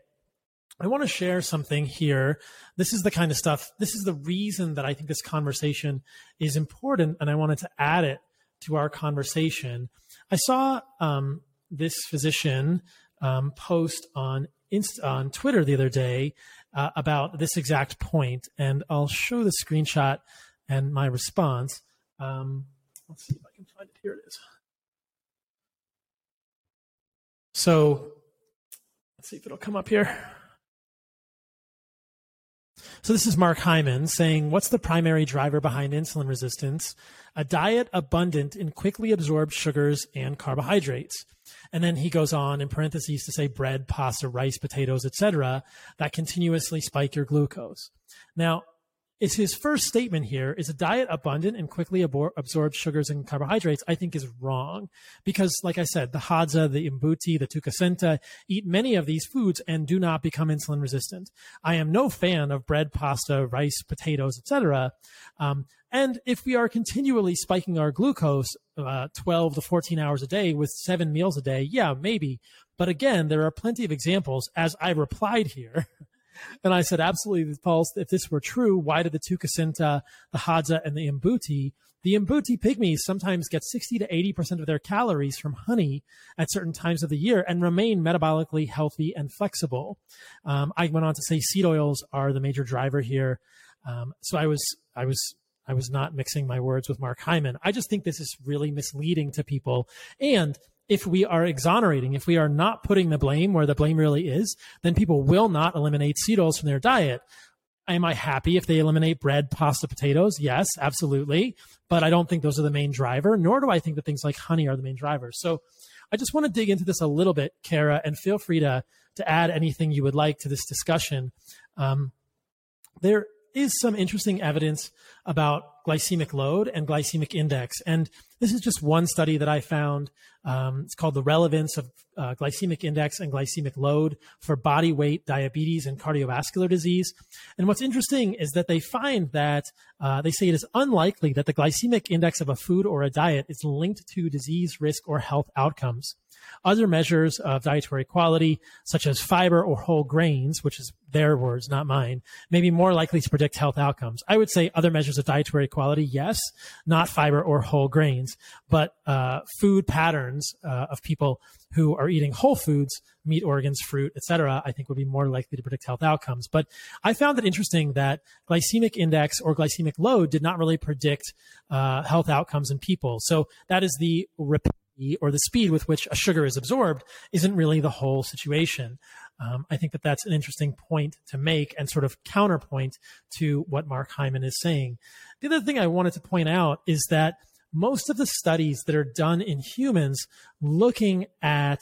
I want to share something here. This is the kind of stuff, this is the reason that I think this conversation is important, and I wanted to add it to our conversation. I saw um, this physician um, post on Inst- on Twitter the other day uh, about this exact point, and I'll show the screenshot and my response. Um, let's see if I can find it. Here it is. So let's see if it'll come up here. So this is Mark Hyman saying, What's the primary driver behind insulin resistance? A diet abundant in quickly absorbed sugars and carbohydrates. And then he goes on in parentheses to say bread, pasta, rice, potatoes, etc., that continuously spike your glucose. Now, is his first statement here is a diet abundant in quickly abor- absorbed sugars and carbohydrates i think is wrong. Because like i said the hadza the imbuti the tukasenta eat many of these foods and do not become insulin resistant. I am no fan of bread pasta rice potatoes etc um, and if we are continually spiking our glucose uh, 12 to 14 hours a day with seven meals a day yeah maybe. But again there are plenty of examples as i replied here And I said, absolutely, Paul, if this were true, why did the Tukasinta, the Hadza, and the Imbuti, the Imbuti pygmies sometimes get 60 to 80% of their calories from honey at certain times of the year and remain metabolically healthy and flexible. Um, I went on to say seed oils are the major driver here. Um, so I was, I was, I was not mixing my words with Mark Hyman. I just think this is really misleading to people. And if we are exonerating, if we are not putting the blame where the blame really is, then people will not eliminate seed oils from their diet. Am I happy if they eliminate bread, pasta, potatoes? Yes, absolutely. But I don't think those are the main driver, nor do I think that things like honey are the main driver. So I just want to dig into this a little bit, Kara, and feel free to, to add anything you would like to this discussion. Um, there is some interesting evidence about glycemic load and glycemic index. And this is just one study that I found. Um, it's called the relevance of uh, glycemic index and glycemic load for body weight, diabetes, and cardiovascular disease. And what's interesting is that they find that uh, they say it is unlikely that the glycemic index of a food or a diet is linked to disease risk or health outcomes. Other measures of dietary quality, such as fiber or whole grains, which is their words, not mine, may be more likely to predict health outcomes. I would say other measures of dietary quality, yes, not fiber or whole grains, but uh, food patterns uh, of people who are eating whole foods, meat, organs, fruit, etc., I think would be more likely to predict health outcomes. But I found it interesting that glycemic index or glycemic load did not really predict uh, health outcomes in people. So that is the or the speed with which a sugar is absorbed isn't really the whole situation. Um, I think that that's an interesting point to make and sort of counterpoint to what Mark Hyman is saying. The other thing I wanted to point out is that most of the studies that are done in humans looking at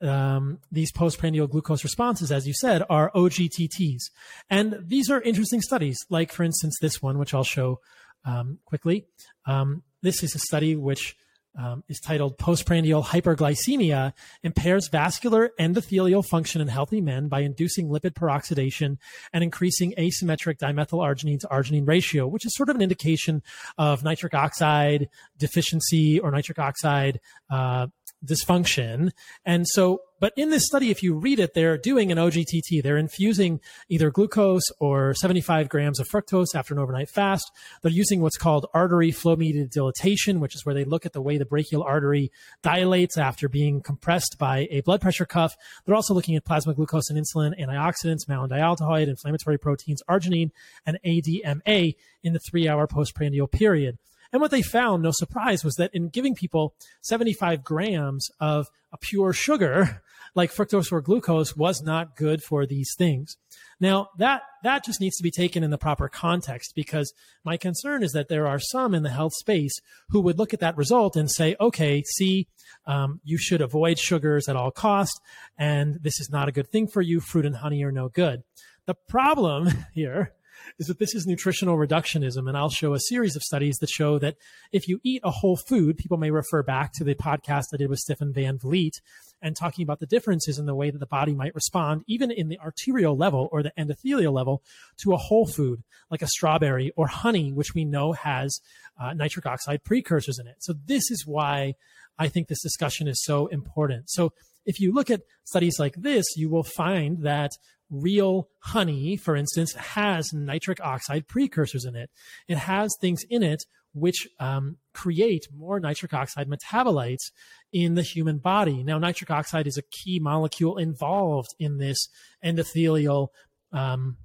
um, these postprandial glucose responses, as you said, are OGTTs. And these are interesting studies, like, for instance, this one, which I'll show um, quickly. Um, this is a study which um, is titled Postprandial Hyperglycemia Impairs Vascular Endothelial Function in Healthy Men by Inducing Lipid Peroxidation and Increasing Asymmetric Dimethylarginine to Arginine Ratio, which is sort of an indication of nitric oxide deficiency or nitric oxide uh, dysfunction. And so, but in this study, if you read it, they're doing an OGTT. They're infusing either glucose or 75 grams of fructose after an overnight fast. They're using what's called artery flow mediated dilatation, which is where they look at the way the brachial artery dilates after being compressed by a blood pressure cuff. They're also looking at plasma glucose and insulin, antioxidants, malondialdehyde, inflammatory proteins, arginine, and ADMA in the three hour postprandial period. And what they found, no surprise, was that in giving people 75 grams of a pure sugar, like fructose or glucose, was not good for these things. Now that that just needs to be taken in the proper context because my concern is that there are some in the health space who would look at that result and say, okay, see, um, you should avoid sugars at all cost, and this is not a good thing for you. Fruit and honey are no good. The problem here is that this is nutritional reductionism. And I'll show a series of studies that show that if you eat a whole food, people may refer back to the podcast I did with Stephan Van Vliet and talking about the differences in the way that the body might respond, even in the arterial level or the endothelial level, to a whole food like a strawberry or honey, which we know has uh, nitric oxide precursors in it. So this is why I think this discussion is so important. So if you look at studies like this, you will find that real honey, for instance, has nitric oxide precursors in it. It has things in it which um, create more nitric oxide metabolites in the human body. Now, nitric oxide is a key molecule involved in this endothelial. Um,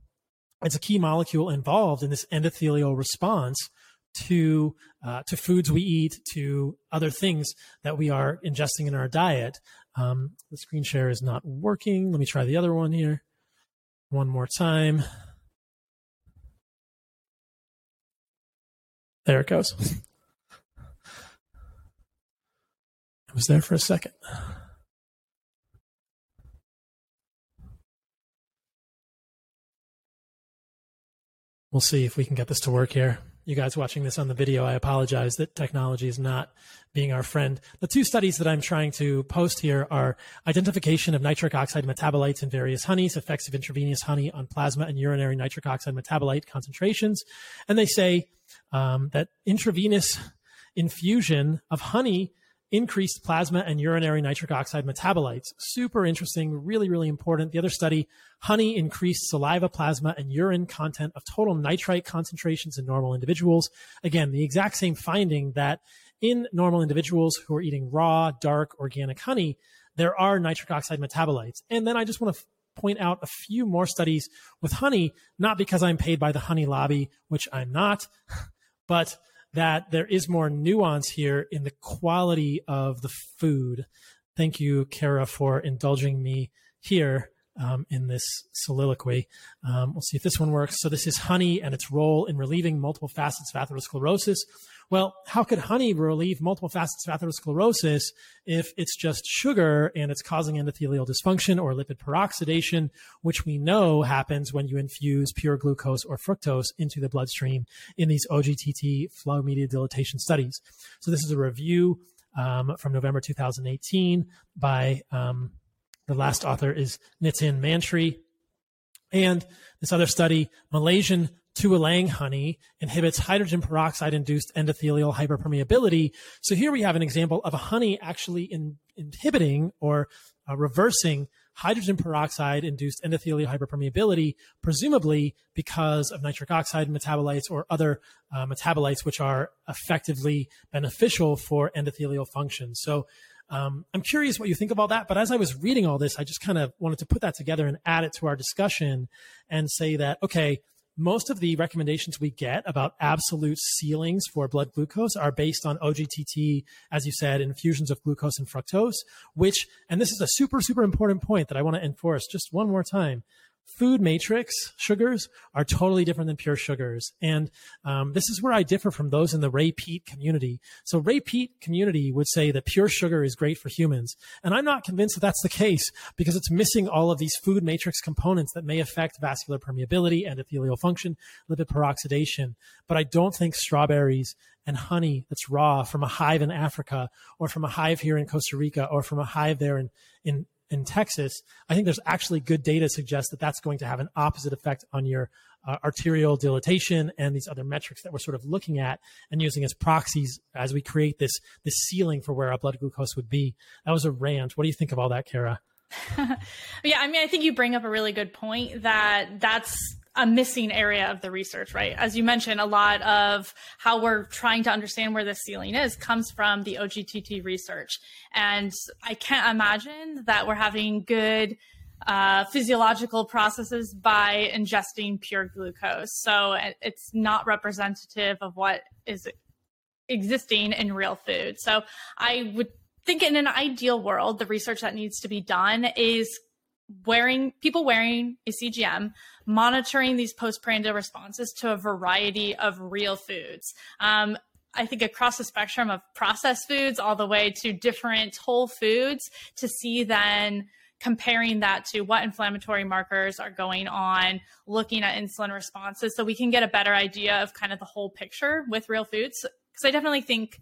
it's a key molecule involved in this endothelial response to uh, to foods we eat, to other things that we are ingesting in our diet. Um, the screen share is not working. Let me try the other one here one more time. There it goes. it was there for a second. We'll see if we can get this to work here you guys watching this on the video, I apologize that technology is not being our friend. The two studies that I'm trying to post here are identification of nitric oxide metabolites in various honeys, effects of intravenous honey on plasma and urinary nitric oxide metabolite concentrations. And they say um, that intravenous infusion of honey increased plasma and urinary nitric oxide metabolites. Super interesting, really, really important. The other study, honey increased saliva, plasma, and urine content of total nitrite concentrations in normal individuals. Again, the exact same finding that in normal individuals who are eating raw, dark, organic honey, there are nitric oxide metabolites. And then I just want to point out a few more studies with honey, not because I'm paid by the honey lobby, which I'm not, but that there is more nuance here in the quality of the food. Thank you, Kara, for indulging me here um, in this soliloquy. Um, we'll see if this one works. So this is honey and its role in relieving multiple facets of atherosclerosis. Well, how could honey relieve multiple facets of atherosclerosis if it's just sugar and it's causing endothelial dysfunction or lipid peroxidation, which we know happens when you infuse pure glucose or fructose into the bloodstream in these OGTT flow mediated dilatation studies. So this is a review um, from November 2018 by um, the last author is Nitin Mantri. And this other study, Malaysian tualang honey inhibits hydrogen peroxide induced endothelial hyperpermeability. So here we have an example of a honey actually in, inhibiting or uh, reversing hydrogen peroxide induced endothelial hyperpermeability, presumably because of nitric oxide metabolites or other uh, metabolites which are effectively beneficial for endothelial function. So um, I'm curious what you think about that. But as I was reading all this, I just kind of wanted to put that together and add it to our discussion and say that, okay, most of the recommendations we get about absolute ceilings for blood glucose are based on OGTT, as you said, infusions of glucose and fructose, which, and this is a super, super important point that I want to enforce just one more time. Food matrix sugars are totally different than pure sugars. And um, this is where I differ from those in the Ray Peat community. So Ray Peat community would say that pure sugar is great for humans. And I'm not convinced that that's the case because it's missing all of these food matrix components that may affect vascular permeability, endothelial function, lipid peroxidation. But I don't think strawberries and honey that's raw from a hive in Africa or from a hive here in Costa Rica or from a hive there in, in, in Texas, I think there's actually good data suggests that that's going to have an opposite effect on your uh, arterial dilatation and these other metrics that we're sort of looking at and using as proxies as we create this this ceiling for where our blood glucose would be. That was a rant. What do you think of all that, Kara? yeah, I mean, I think you bring up a really good point that that's a missing area of the research, right? As you mentioned, a lot of how we're trying to understand where the ceiling is comes from the OGTT research. And I can't imagine that we're having good uh, physiological processes by ingesting pure glucose. So it's not representative of what is existing in real food. So I would think in an ideal world, the research that needs to be done is wearing people wearing a CGM, monitoring these postprandial responses to a variety of real foods. Um, I think across the spectrum of processed foods all the way to different whole foods to see then comparing that to what inflammatory markers are going on, looking at insulin responses so we can get a better idea of kind of the whole picture with real foods. Because I definitely think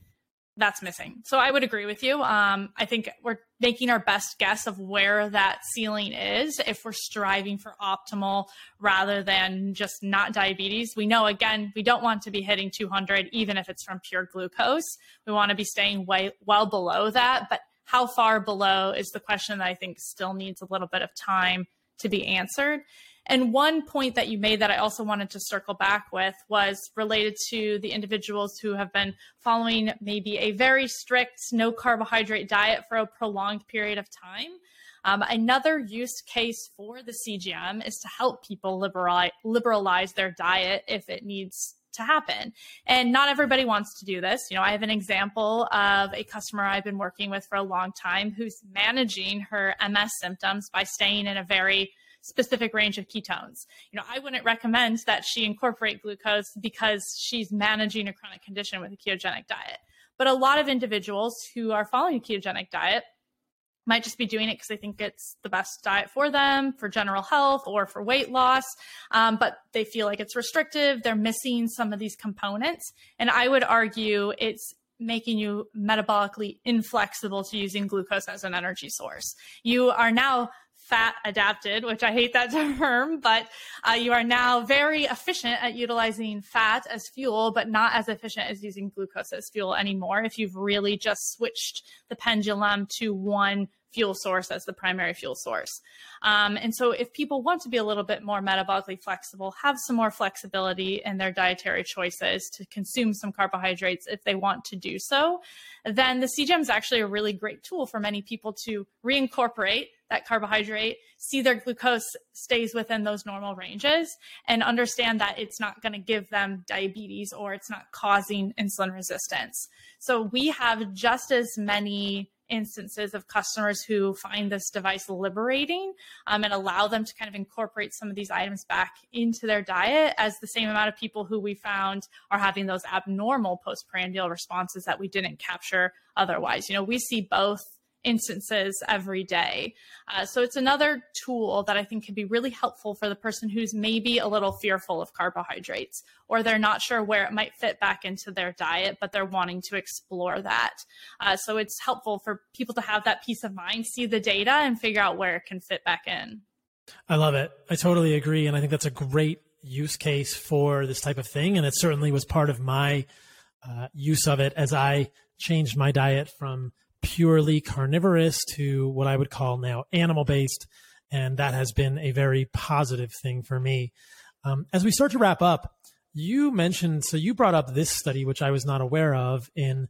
that's missing. So I would agree with you. Um, I think we're making our best guess of where that ceiling is if we're striving for optimal rather than just not diabetes. We know, again, we don't want to be hitting 200, even if it's from pure glucose. We want to be staying way well below that. But how far below is the question that I think still needs a little bit of time to be answered. And one point that you made that I also wanted to circle back with was related to the individuals who have been following maybe a very strict no carbohydrate diet for a prolonged period of time. Um, another use case for the CGM is to help people liberalize, liberalize their diet if it needs to happen. And not everybody wants to do this. You know, I have an example of a customer I've been working with for a long time who's managing her MS symptoms by staying in a very specific range of ketones. You know, I wouldn't recommend that she incorporate glucose because she's managing a chronic condition with a ketogenic diet. But a lot of individuals who are following a ketogenic diet might just be doing it because they think it's the best diet for them for general health or for weight loss um, but they feel like it's restrictive they're missing some of these components and i would argue it's making you metabolically inflexible to using glucose as an energy source you are now fat adapted, which I hate that term, but uh, you are now very efficient at utilizing fat as fuel, but not as efficient as using glucose as fuel anymore. If you've really just switched the pendulum to one fuel source as the primary fuel source. Um, and so, if people want to be a little bit more metabolically flexible, have some more flexibility in their dietary choices to consume some carbohydrates if they want to do so, then the CGM is actually a really great tool for many people to reincorporate that carbohydrate, see their glucose stays within those normal ranges, and understand that it's not going to give them diabetes or it's not causing insulin resistance. So, we have just as many instances of customers who find this device liberating um, and allow them to kind of incorporate some of these items back into their diet as the same amount of people who we found are having those abnormal postprandial responses that we didn't capture otherwise. You know, we see both instances every day. Uh, so it's another tool that I think can be really helpful for the person who's maybe a little fearful of carbohydrates or they're not sure where it might fit back into their diet, but they're wanting to explore that. Uh, so it's helpful for people to have that peace of mind, see the data, and figure out where it can fit back in. I love it. I totally agree. And I think that's a great use case for this type of thing. And it certainly was part of my uh, use of it as I changed my diet from purely carnivorous to what I would call now animal based. And that has been a very positive thing for me. Um, as we start to wrap up, you mentioned, so you brought up this study, which I was not aware of in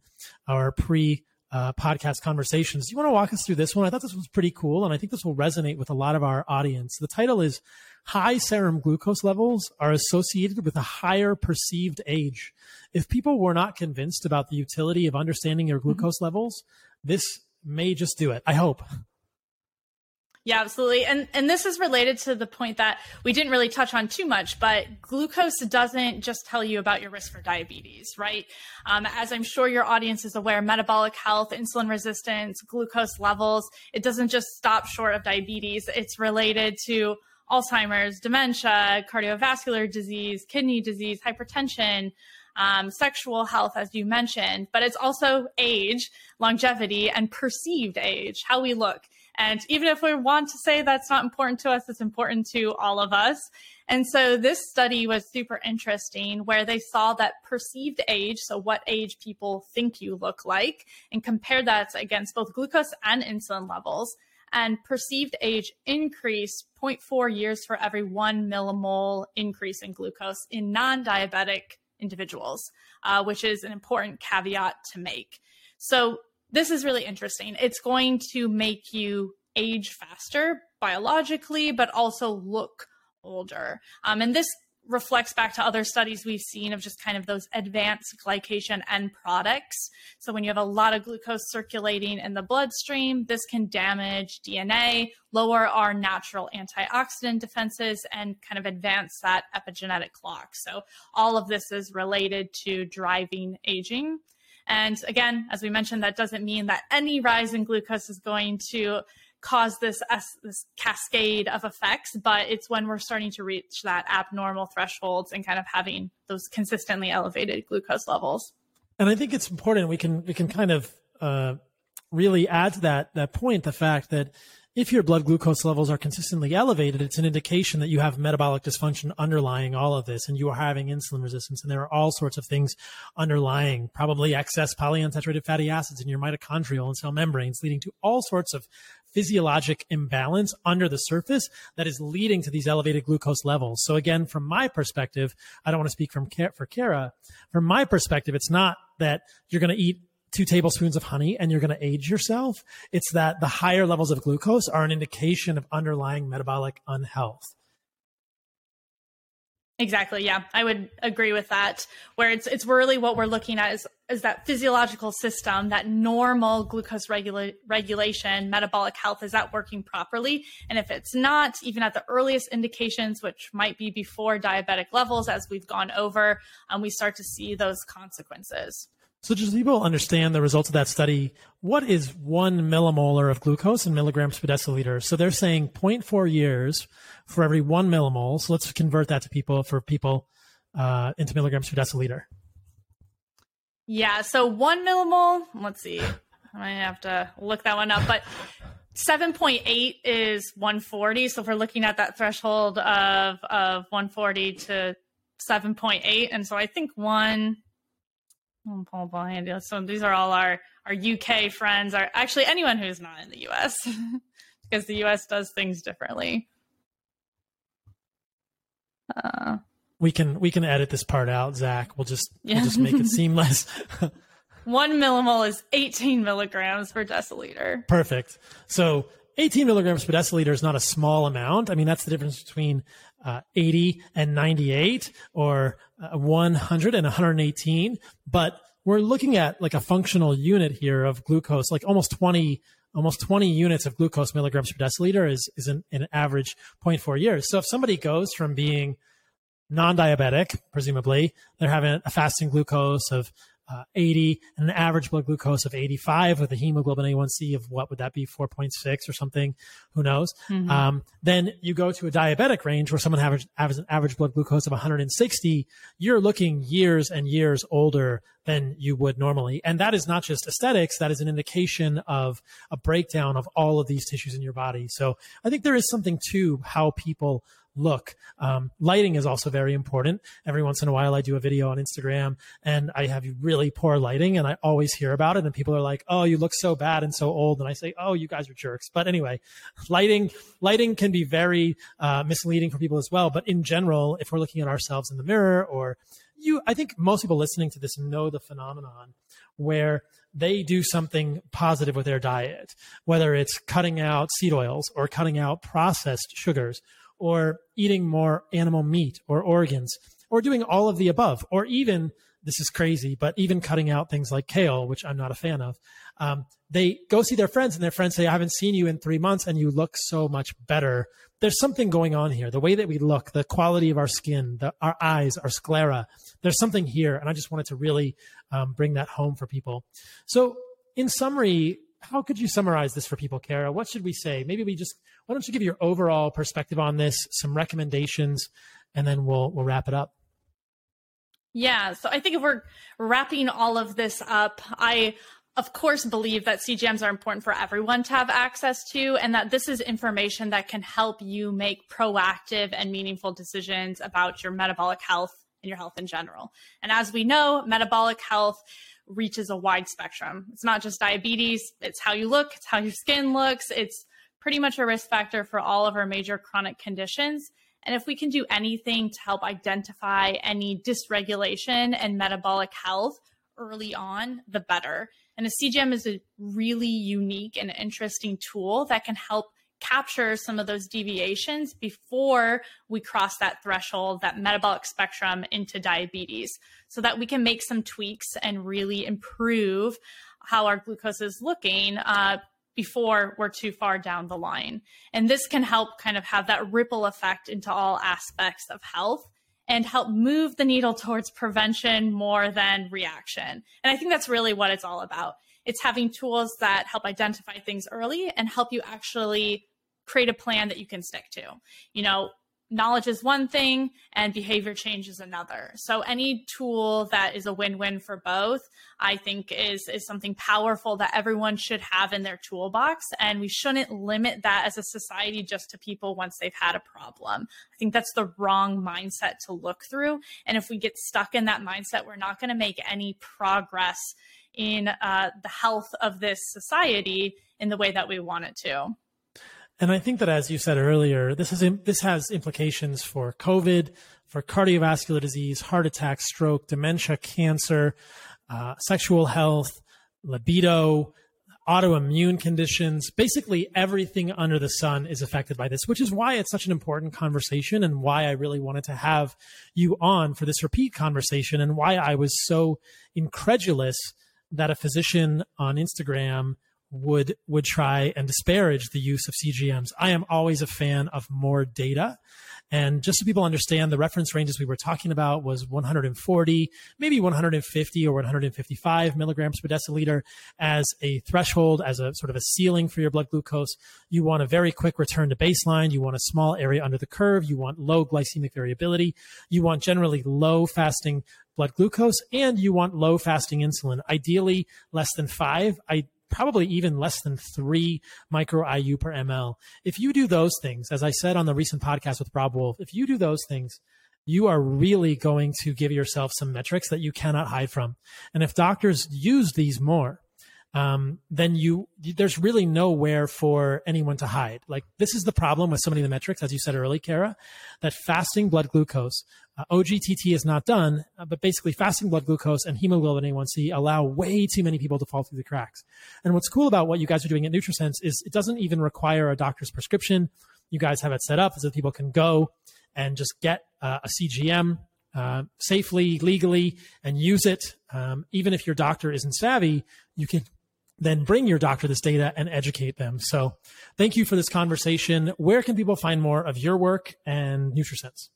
our pre uh, podcast conversations. Do you want to walk us through this one? I thought this was pretty cool, and I think this will resonate with a lot of our audience. The title is High Serum Glucose Levels Are Associated with a Higher Perceived Age. If people were not convinced about the utility of understanding their mm-hmm. glucose mm-hmm. levels, this may just do it. I hope. Yeah, absolutely. And and this is related to the point that we didn't really touch on too much, but glucose doesn't just tell you about your risk for diabetes, right? Um, as I'm sure your audience is aware, metabolic health, insulin resistance, glucose levels, it doesn't just stop short of diabetes. It's related to Alzheimer's, dementia, cardiovascular disease, kidney disease, hypertension, um, sexual health, as you mentioned, but it's also age, longevity, and perceived age, how we look. And even if we want to say that's not important to us, it's important to all of us. And so this study was super interesting where they saw that perceived age, so what age people think you look like, and compared that against both glucose and insulin levels. And perceived age increased 0.4 years for every one millimole increase in glucose in non diabetic individuals, uh, which is an important caveat to make. So this is really interesting. It's going to make you age faster biologically, but also look older. Um, and this reflects back to other studies we've seen of just kind of those advanced glycation end products. So when you have a lot of glucose circulating in the bloodstream, this can damage DNA, lower our natural antioxidant defenses, and kind of advance that epigenetic clock. So all of this is related to driving aging. And again, as we mentioned, that doesn't mean that any rise in glucose is going to cause this this cascade of effects, but it's when we're starting to reach that abnormal thresholds and kind of having those consistently elevated glucose levels. And I think it's important we can we can kind of uh, really add to that that point the fact that if your blood glucose levels are consistently elevated, it's an indication that you have metabolic dysfunction underlying all of this and you are having insulin resistance. And there are all sorts of things underlying, probably excess polyunsaturated fatty acids in your mitochondrial and cell membranes, leading to all sorts of physiologic imbalance under the surface that is leading to these elevated glucose levels. So again, from my perspective, I don't want to speak from for Kara. From my perspective, it's not that you're going to eat two tablespoons of honey and you're going to age yourself. It's that the higher levels of glucose are an indication of underlying metabolic unhealth. Exactly. Yeah, I would agree with that. Where it's it's really what we're looking at is is that physiological system, that normal glucose regula- regulation, metabolic health is that working properly? And if it's not, even at the earliest indications, which might be before diabetic levels, as we've gone over, um, we start to see those consequences. So just so people understand the results of that study, what is one millimolar of glucose in milligrams per deciliter? So they're saying 0.4 years for every one millimole. So let's convert that to people for people uh, into milligrams per deciliter. Yeah. So one millimole, let's see. I might have to look that one up, but 7.8 is 140. So if we're looking at that threshold of, of 140 to 7.8. And so I think one, Paul behind you. So these are all our our UK friends. Are actually anyone who's not in the US, because the US does things differently. Uh, we can we can edit this part out, Zach. We'll just yeah. we'll just make it seamless. One millimole is 18 milligrams per deciliter. Perfect. So 18 milligrams per deciliter is not a small amount. I mean, that's the difference between uh, 80 and 98 or uh, 100 and 118. But we're looking at like a functional unit here of glucose, like almost 20, almost 20 units of glucose milligrams per deciliter is, is an, an average 0.4 years. So if somebody goes from being non-diabetic, presumably, they're having a fasting glucose of uh, 80 and an average blood glucose of 85 with a hemoglobin A1C of what would that be 4.6 or something? Who knows? Mm-hmm. um, then you go to a diabetic range where someone has, has an average blood glucose of 160 you're looking years and years older than you would normally. And that is not just aesthetics that is an indication of a breakdown of all of these tissues in your body. So i think there is something to how people look. Um, lighting is also very important. Every once in a while, I do a video on Instagram and I have really poor lighting and I always hear about it. And people are like, Oh, you look so bad and so old. And I say, Oh, you guys are jerks. But anyway, lighting, lighting can be very uh, misleading for people as well. But in general, if we're looking at ourselves in the mirror or you, I think most people listening to this know the phenomenon where they do something positive with their diet, whether it's cutting out seed oils or cutting out processed sugars or eating more animal meat or organs or doing all of the above or even this is crazy, but even cutting out things like kale, which I'm not a fan of, um, they go see their friends and their friends say, I haven't seen you in three months and you look so much better. There's something going on here. The way that we look, the quality of our skin, the, our eyes, our sclera, there's something here. And I just wanted to really um, bring that home for people. So, in summary, how could you summarize this for people, Kara? What should we say? Maybe we just, why don't you give your overall perspective on this, some recommendations, and then we'll, we'll wrap it up. Yeah. So I think if we're wrapping all of this up, I of course believe that CGMs are important for everyone to have access to and that this is information that can help you make proactive and meaningful decisions about your metabolic health and your health in general. And as we know, metabolic health reaches a wide spectrum. It's not just diabetes, it's how you look, it's how your skin looks, it's pretty much a risk factor for all of our major chronic conditions. And if we can do anything to help identify any dysregulation and metabolic health early on, the better. And a CGM is a really unique and interesting tool that can help capture some of those deviations before we cross that threshold, that metabolic spectrum into diabetes, so that we can make some tweaks and really improve how our glucose is looking uh, before we're too far down the line. And this can help kind of have that ripple effect into all aspects of health and help move the needle towards prevention more than reaction. And I think that's really what it's all about. It's having tools that help identify things early and help you actually create a plan that you can stick to. You know, knowledge is one thing and behavior change is another. So any tool that is a win-win for both, I think is is something powerful that everyone should have in their toolbox and we shouldn't limit that as a society just to people once they've had a problem. I think that's the wrong mindset to look through and if we get stuck in that mindset, we're not going to make any progress in uh, the health of this society in the way that we want it to. And I think that, as you said earlier, this is this has implications for COVID, for cardiovascular disease, heart attack, stroke, dementia, cancer, uh, sexual health, libido, autoimmune conditions. Basically, everything under the sun is affected by this, which is why it's such an important conversation and why I really wanted to have you on for this repeat conversation and why I was so incredulous that a physician on Instagram would would try and disparage the use of CGMs. I am always a fan of more data. And just so people understand, the reference ranges we were talking about was 140, maybe 150 or 155 milligrams per deciliter as a threshold, as a sort of a ceiling for your blood glucose. You want a very quick return to baseline. You want a small area under the curve. You want low glycemic variability. You want generally low fasting blood glucose and you want low fasting insulin, ideally less than five. I probably even less than three micro IU per ml. If you do those things, as I said on the recent podcast with Robb Wolf, if you do those things, you are really going to give yourself some metrics that you cannot hide from. And if doctors use these more, um, then you there's really nowhere for anyone to hide. Like this is the problem with so many of the metrics, as you said earlier, Kara, that fasting blood glucose, uh, OGTT is not done, uh, but basically fasting blood glucose and hemoglobin A1C allow way too many people to fall through the cracks. And what's cool about what you guys are doing at NutriSense is it doesn't even require a doctor's prescription. You guys have it set up so that people can go and just get uh, a CGM uh, safely, legally, and use it. Um, even if your doctor isn't savvy, you can then bring your doctor this data and educate them. So thank you for this conversation. Where can people find more of your work and NutriSense?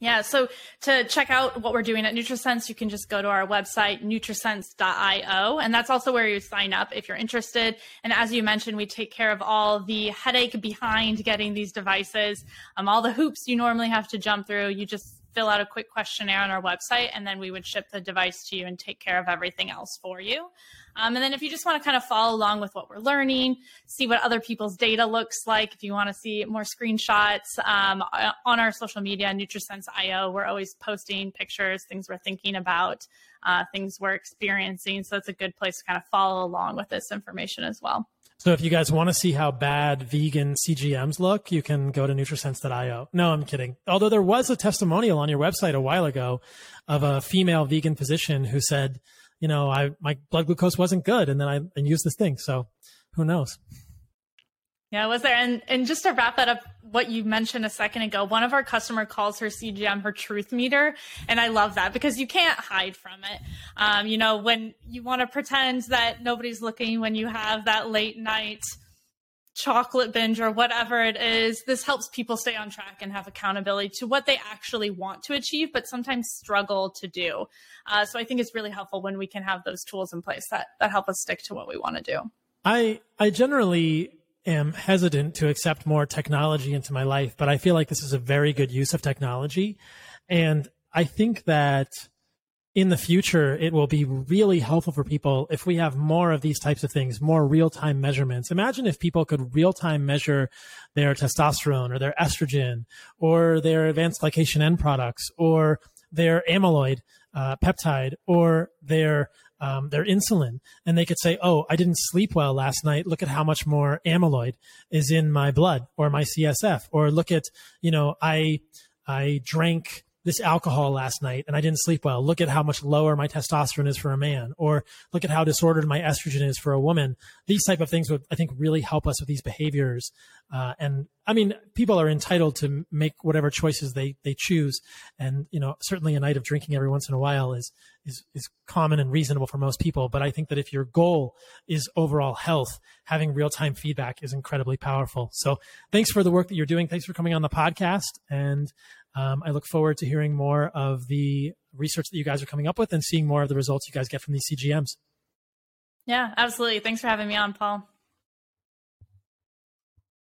Yeah, so to check out what we're doing at NutriSense, you can just go to our website, nutrisense.io. And that's also where you sign up if you're interested. And as you mentioned, we take care of all the headache behind getting these devices, um, all the hoops you normally have to jump through. You just fill out a quick questionnaire on our website, and then we would ship the device to you and take care of everything else for you. Um, and then if you just want to kind of follow along with what we're learning, see what other people's data looks like, if you want to see more screenshots um, on our social media, NutriSense.io, we're always posting pictures, things we're thinking about, uh, things we're experiencing. So it's a good place to kind of follow along with this information as well. So if you guys want to see how bad vegan CGMs look, you can go to nutrisense.io. No, I'm kidding. Although there was a testimonial on your website a while ago of a female vegan physician who said, you know, I my blood glucose wasn't good and then I and used this thing. So who knows? Yeah, was there? And and just to wrap that up, what you mentioned a second ago, one of our customer calls her CGM her truth meter, and I love that because you can't hide from it. Um, you know, when you want to pretend that nobody's looking, when you have that late night chocolate binge or whatever it is, this helps people stay on track and have accountability to what they actually want to achieve, but sometimes struggle to do. Uh, so I think it's really helpful when we can have those tools in place that that help us stick to what we want to do. I I generally am hesitant to accept more technology into my life, but I feel like this is a very good use of technology. And I think that in the future, it will be really helpful for people if we have more of these types of things, more real time measurements. Imagine if people could real time measure their testosterone or their estrogen or their advanced glycation end products or their amyloid uh, peptide or their um, their insulin and they could say, Oh, I didn't sleep well last night. Look at how much more amyloid is in my blood or my CSF. Or look at, you know, I, I drank this alcohol last night and I didn't sleep well. Look at how much lower my testosterone is for a man, or look at how disordered my estrogen is for a woman. These type of things would, I think, really help us with these behaviors. Uh, and I mean, people are entitled to make whatever choices they they choose, and you know, certainly a night of drinking every once in a while is is is common and reasonable for most people. But I think that if your goal is overall health, having real time feedback is incredibly powerful. So, thanks for the work that you're doing. Thanks for coming on the podcast, and um, I look forward to hearing more of the research that you guys are coming up with and seeing more of the results you guys get from these CGMs. Yeah, absolutely. Thanks for having me on, Paul.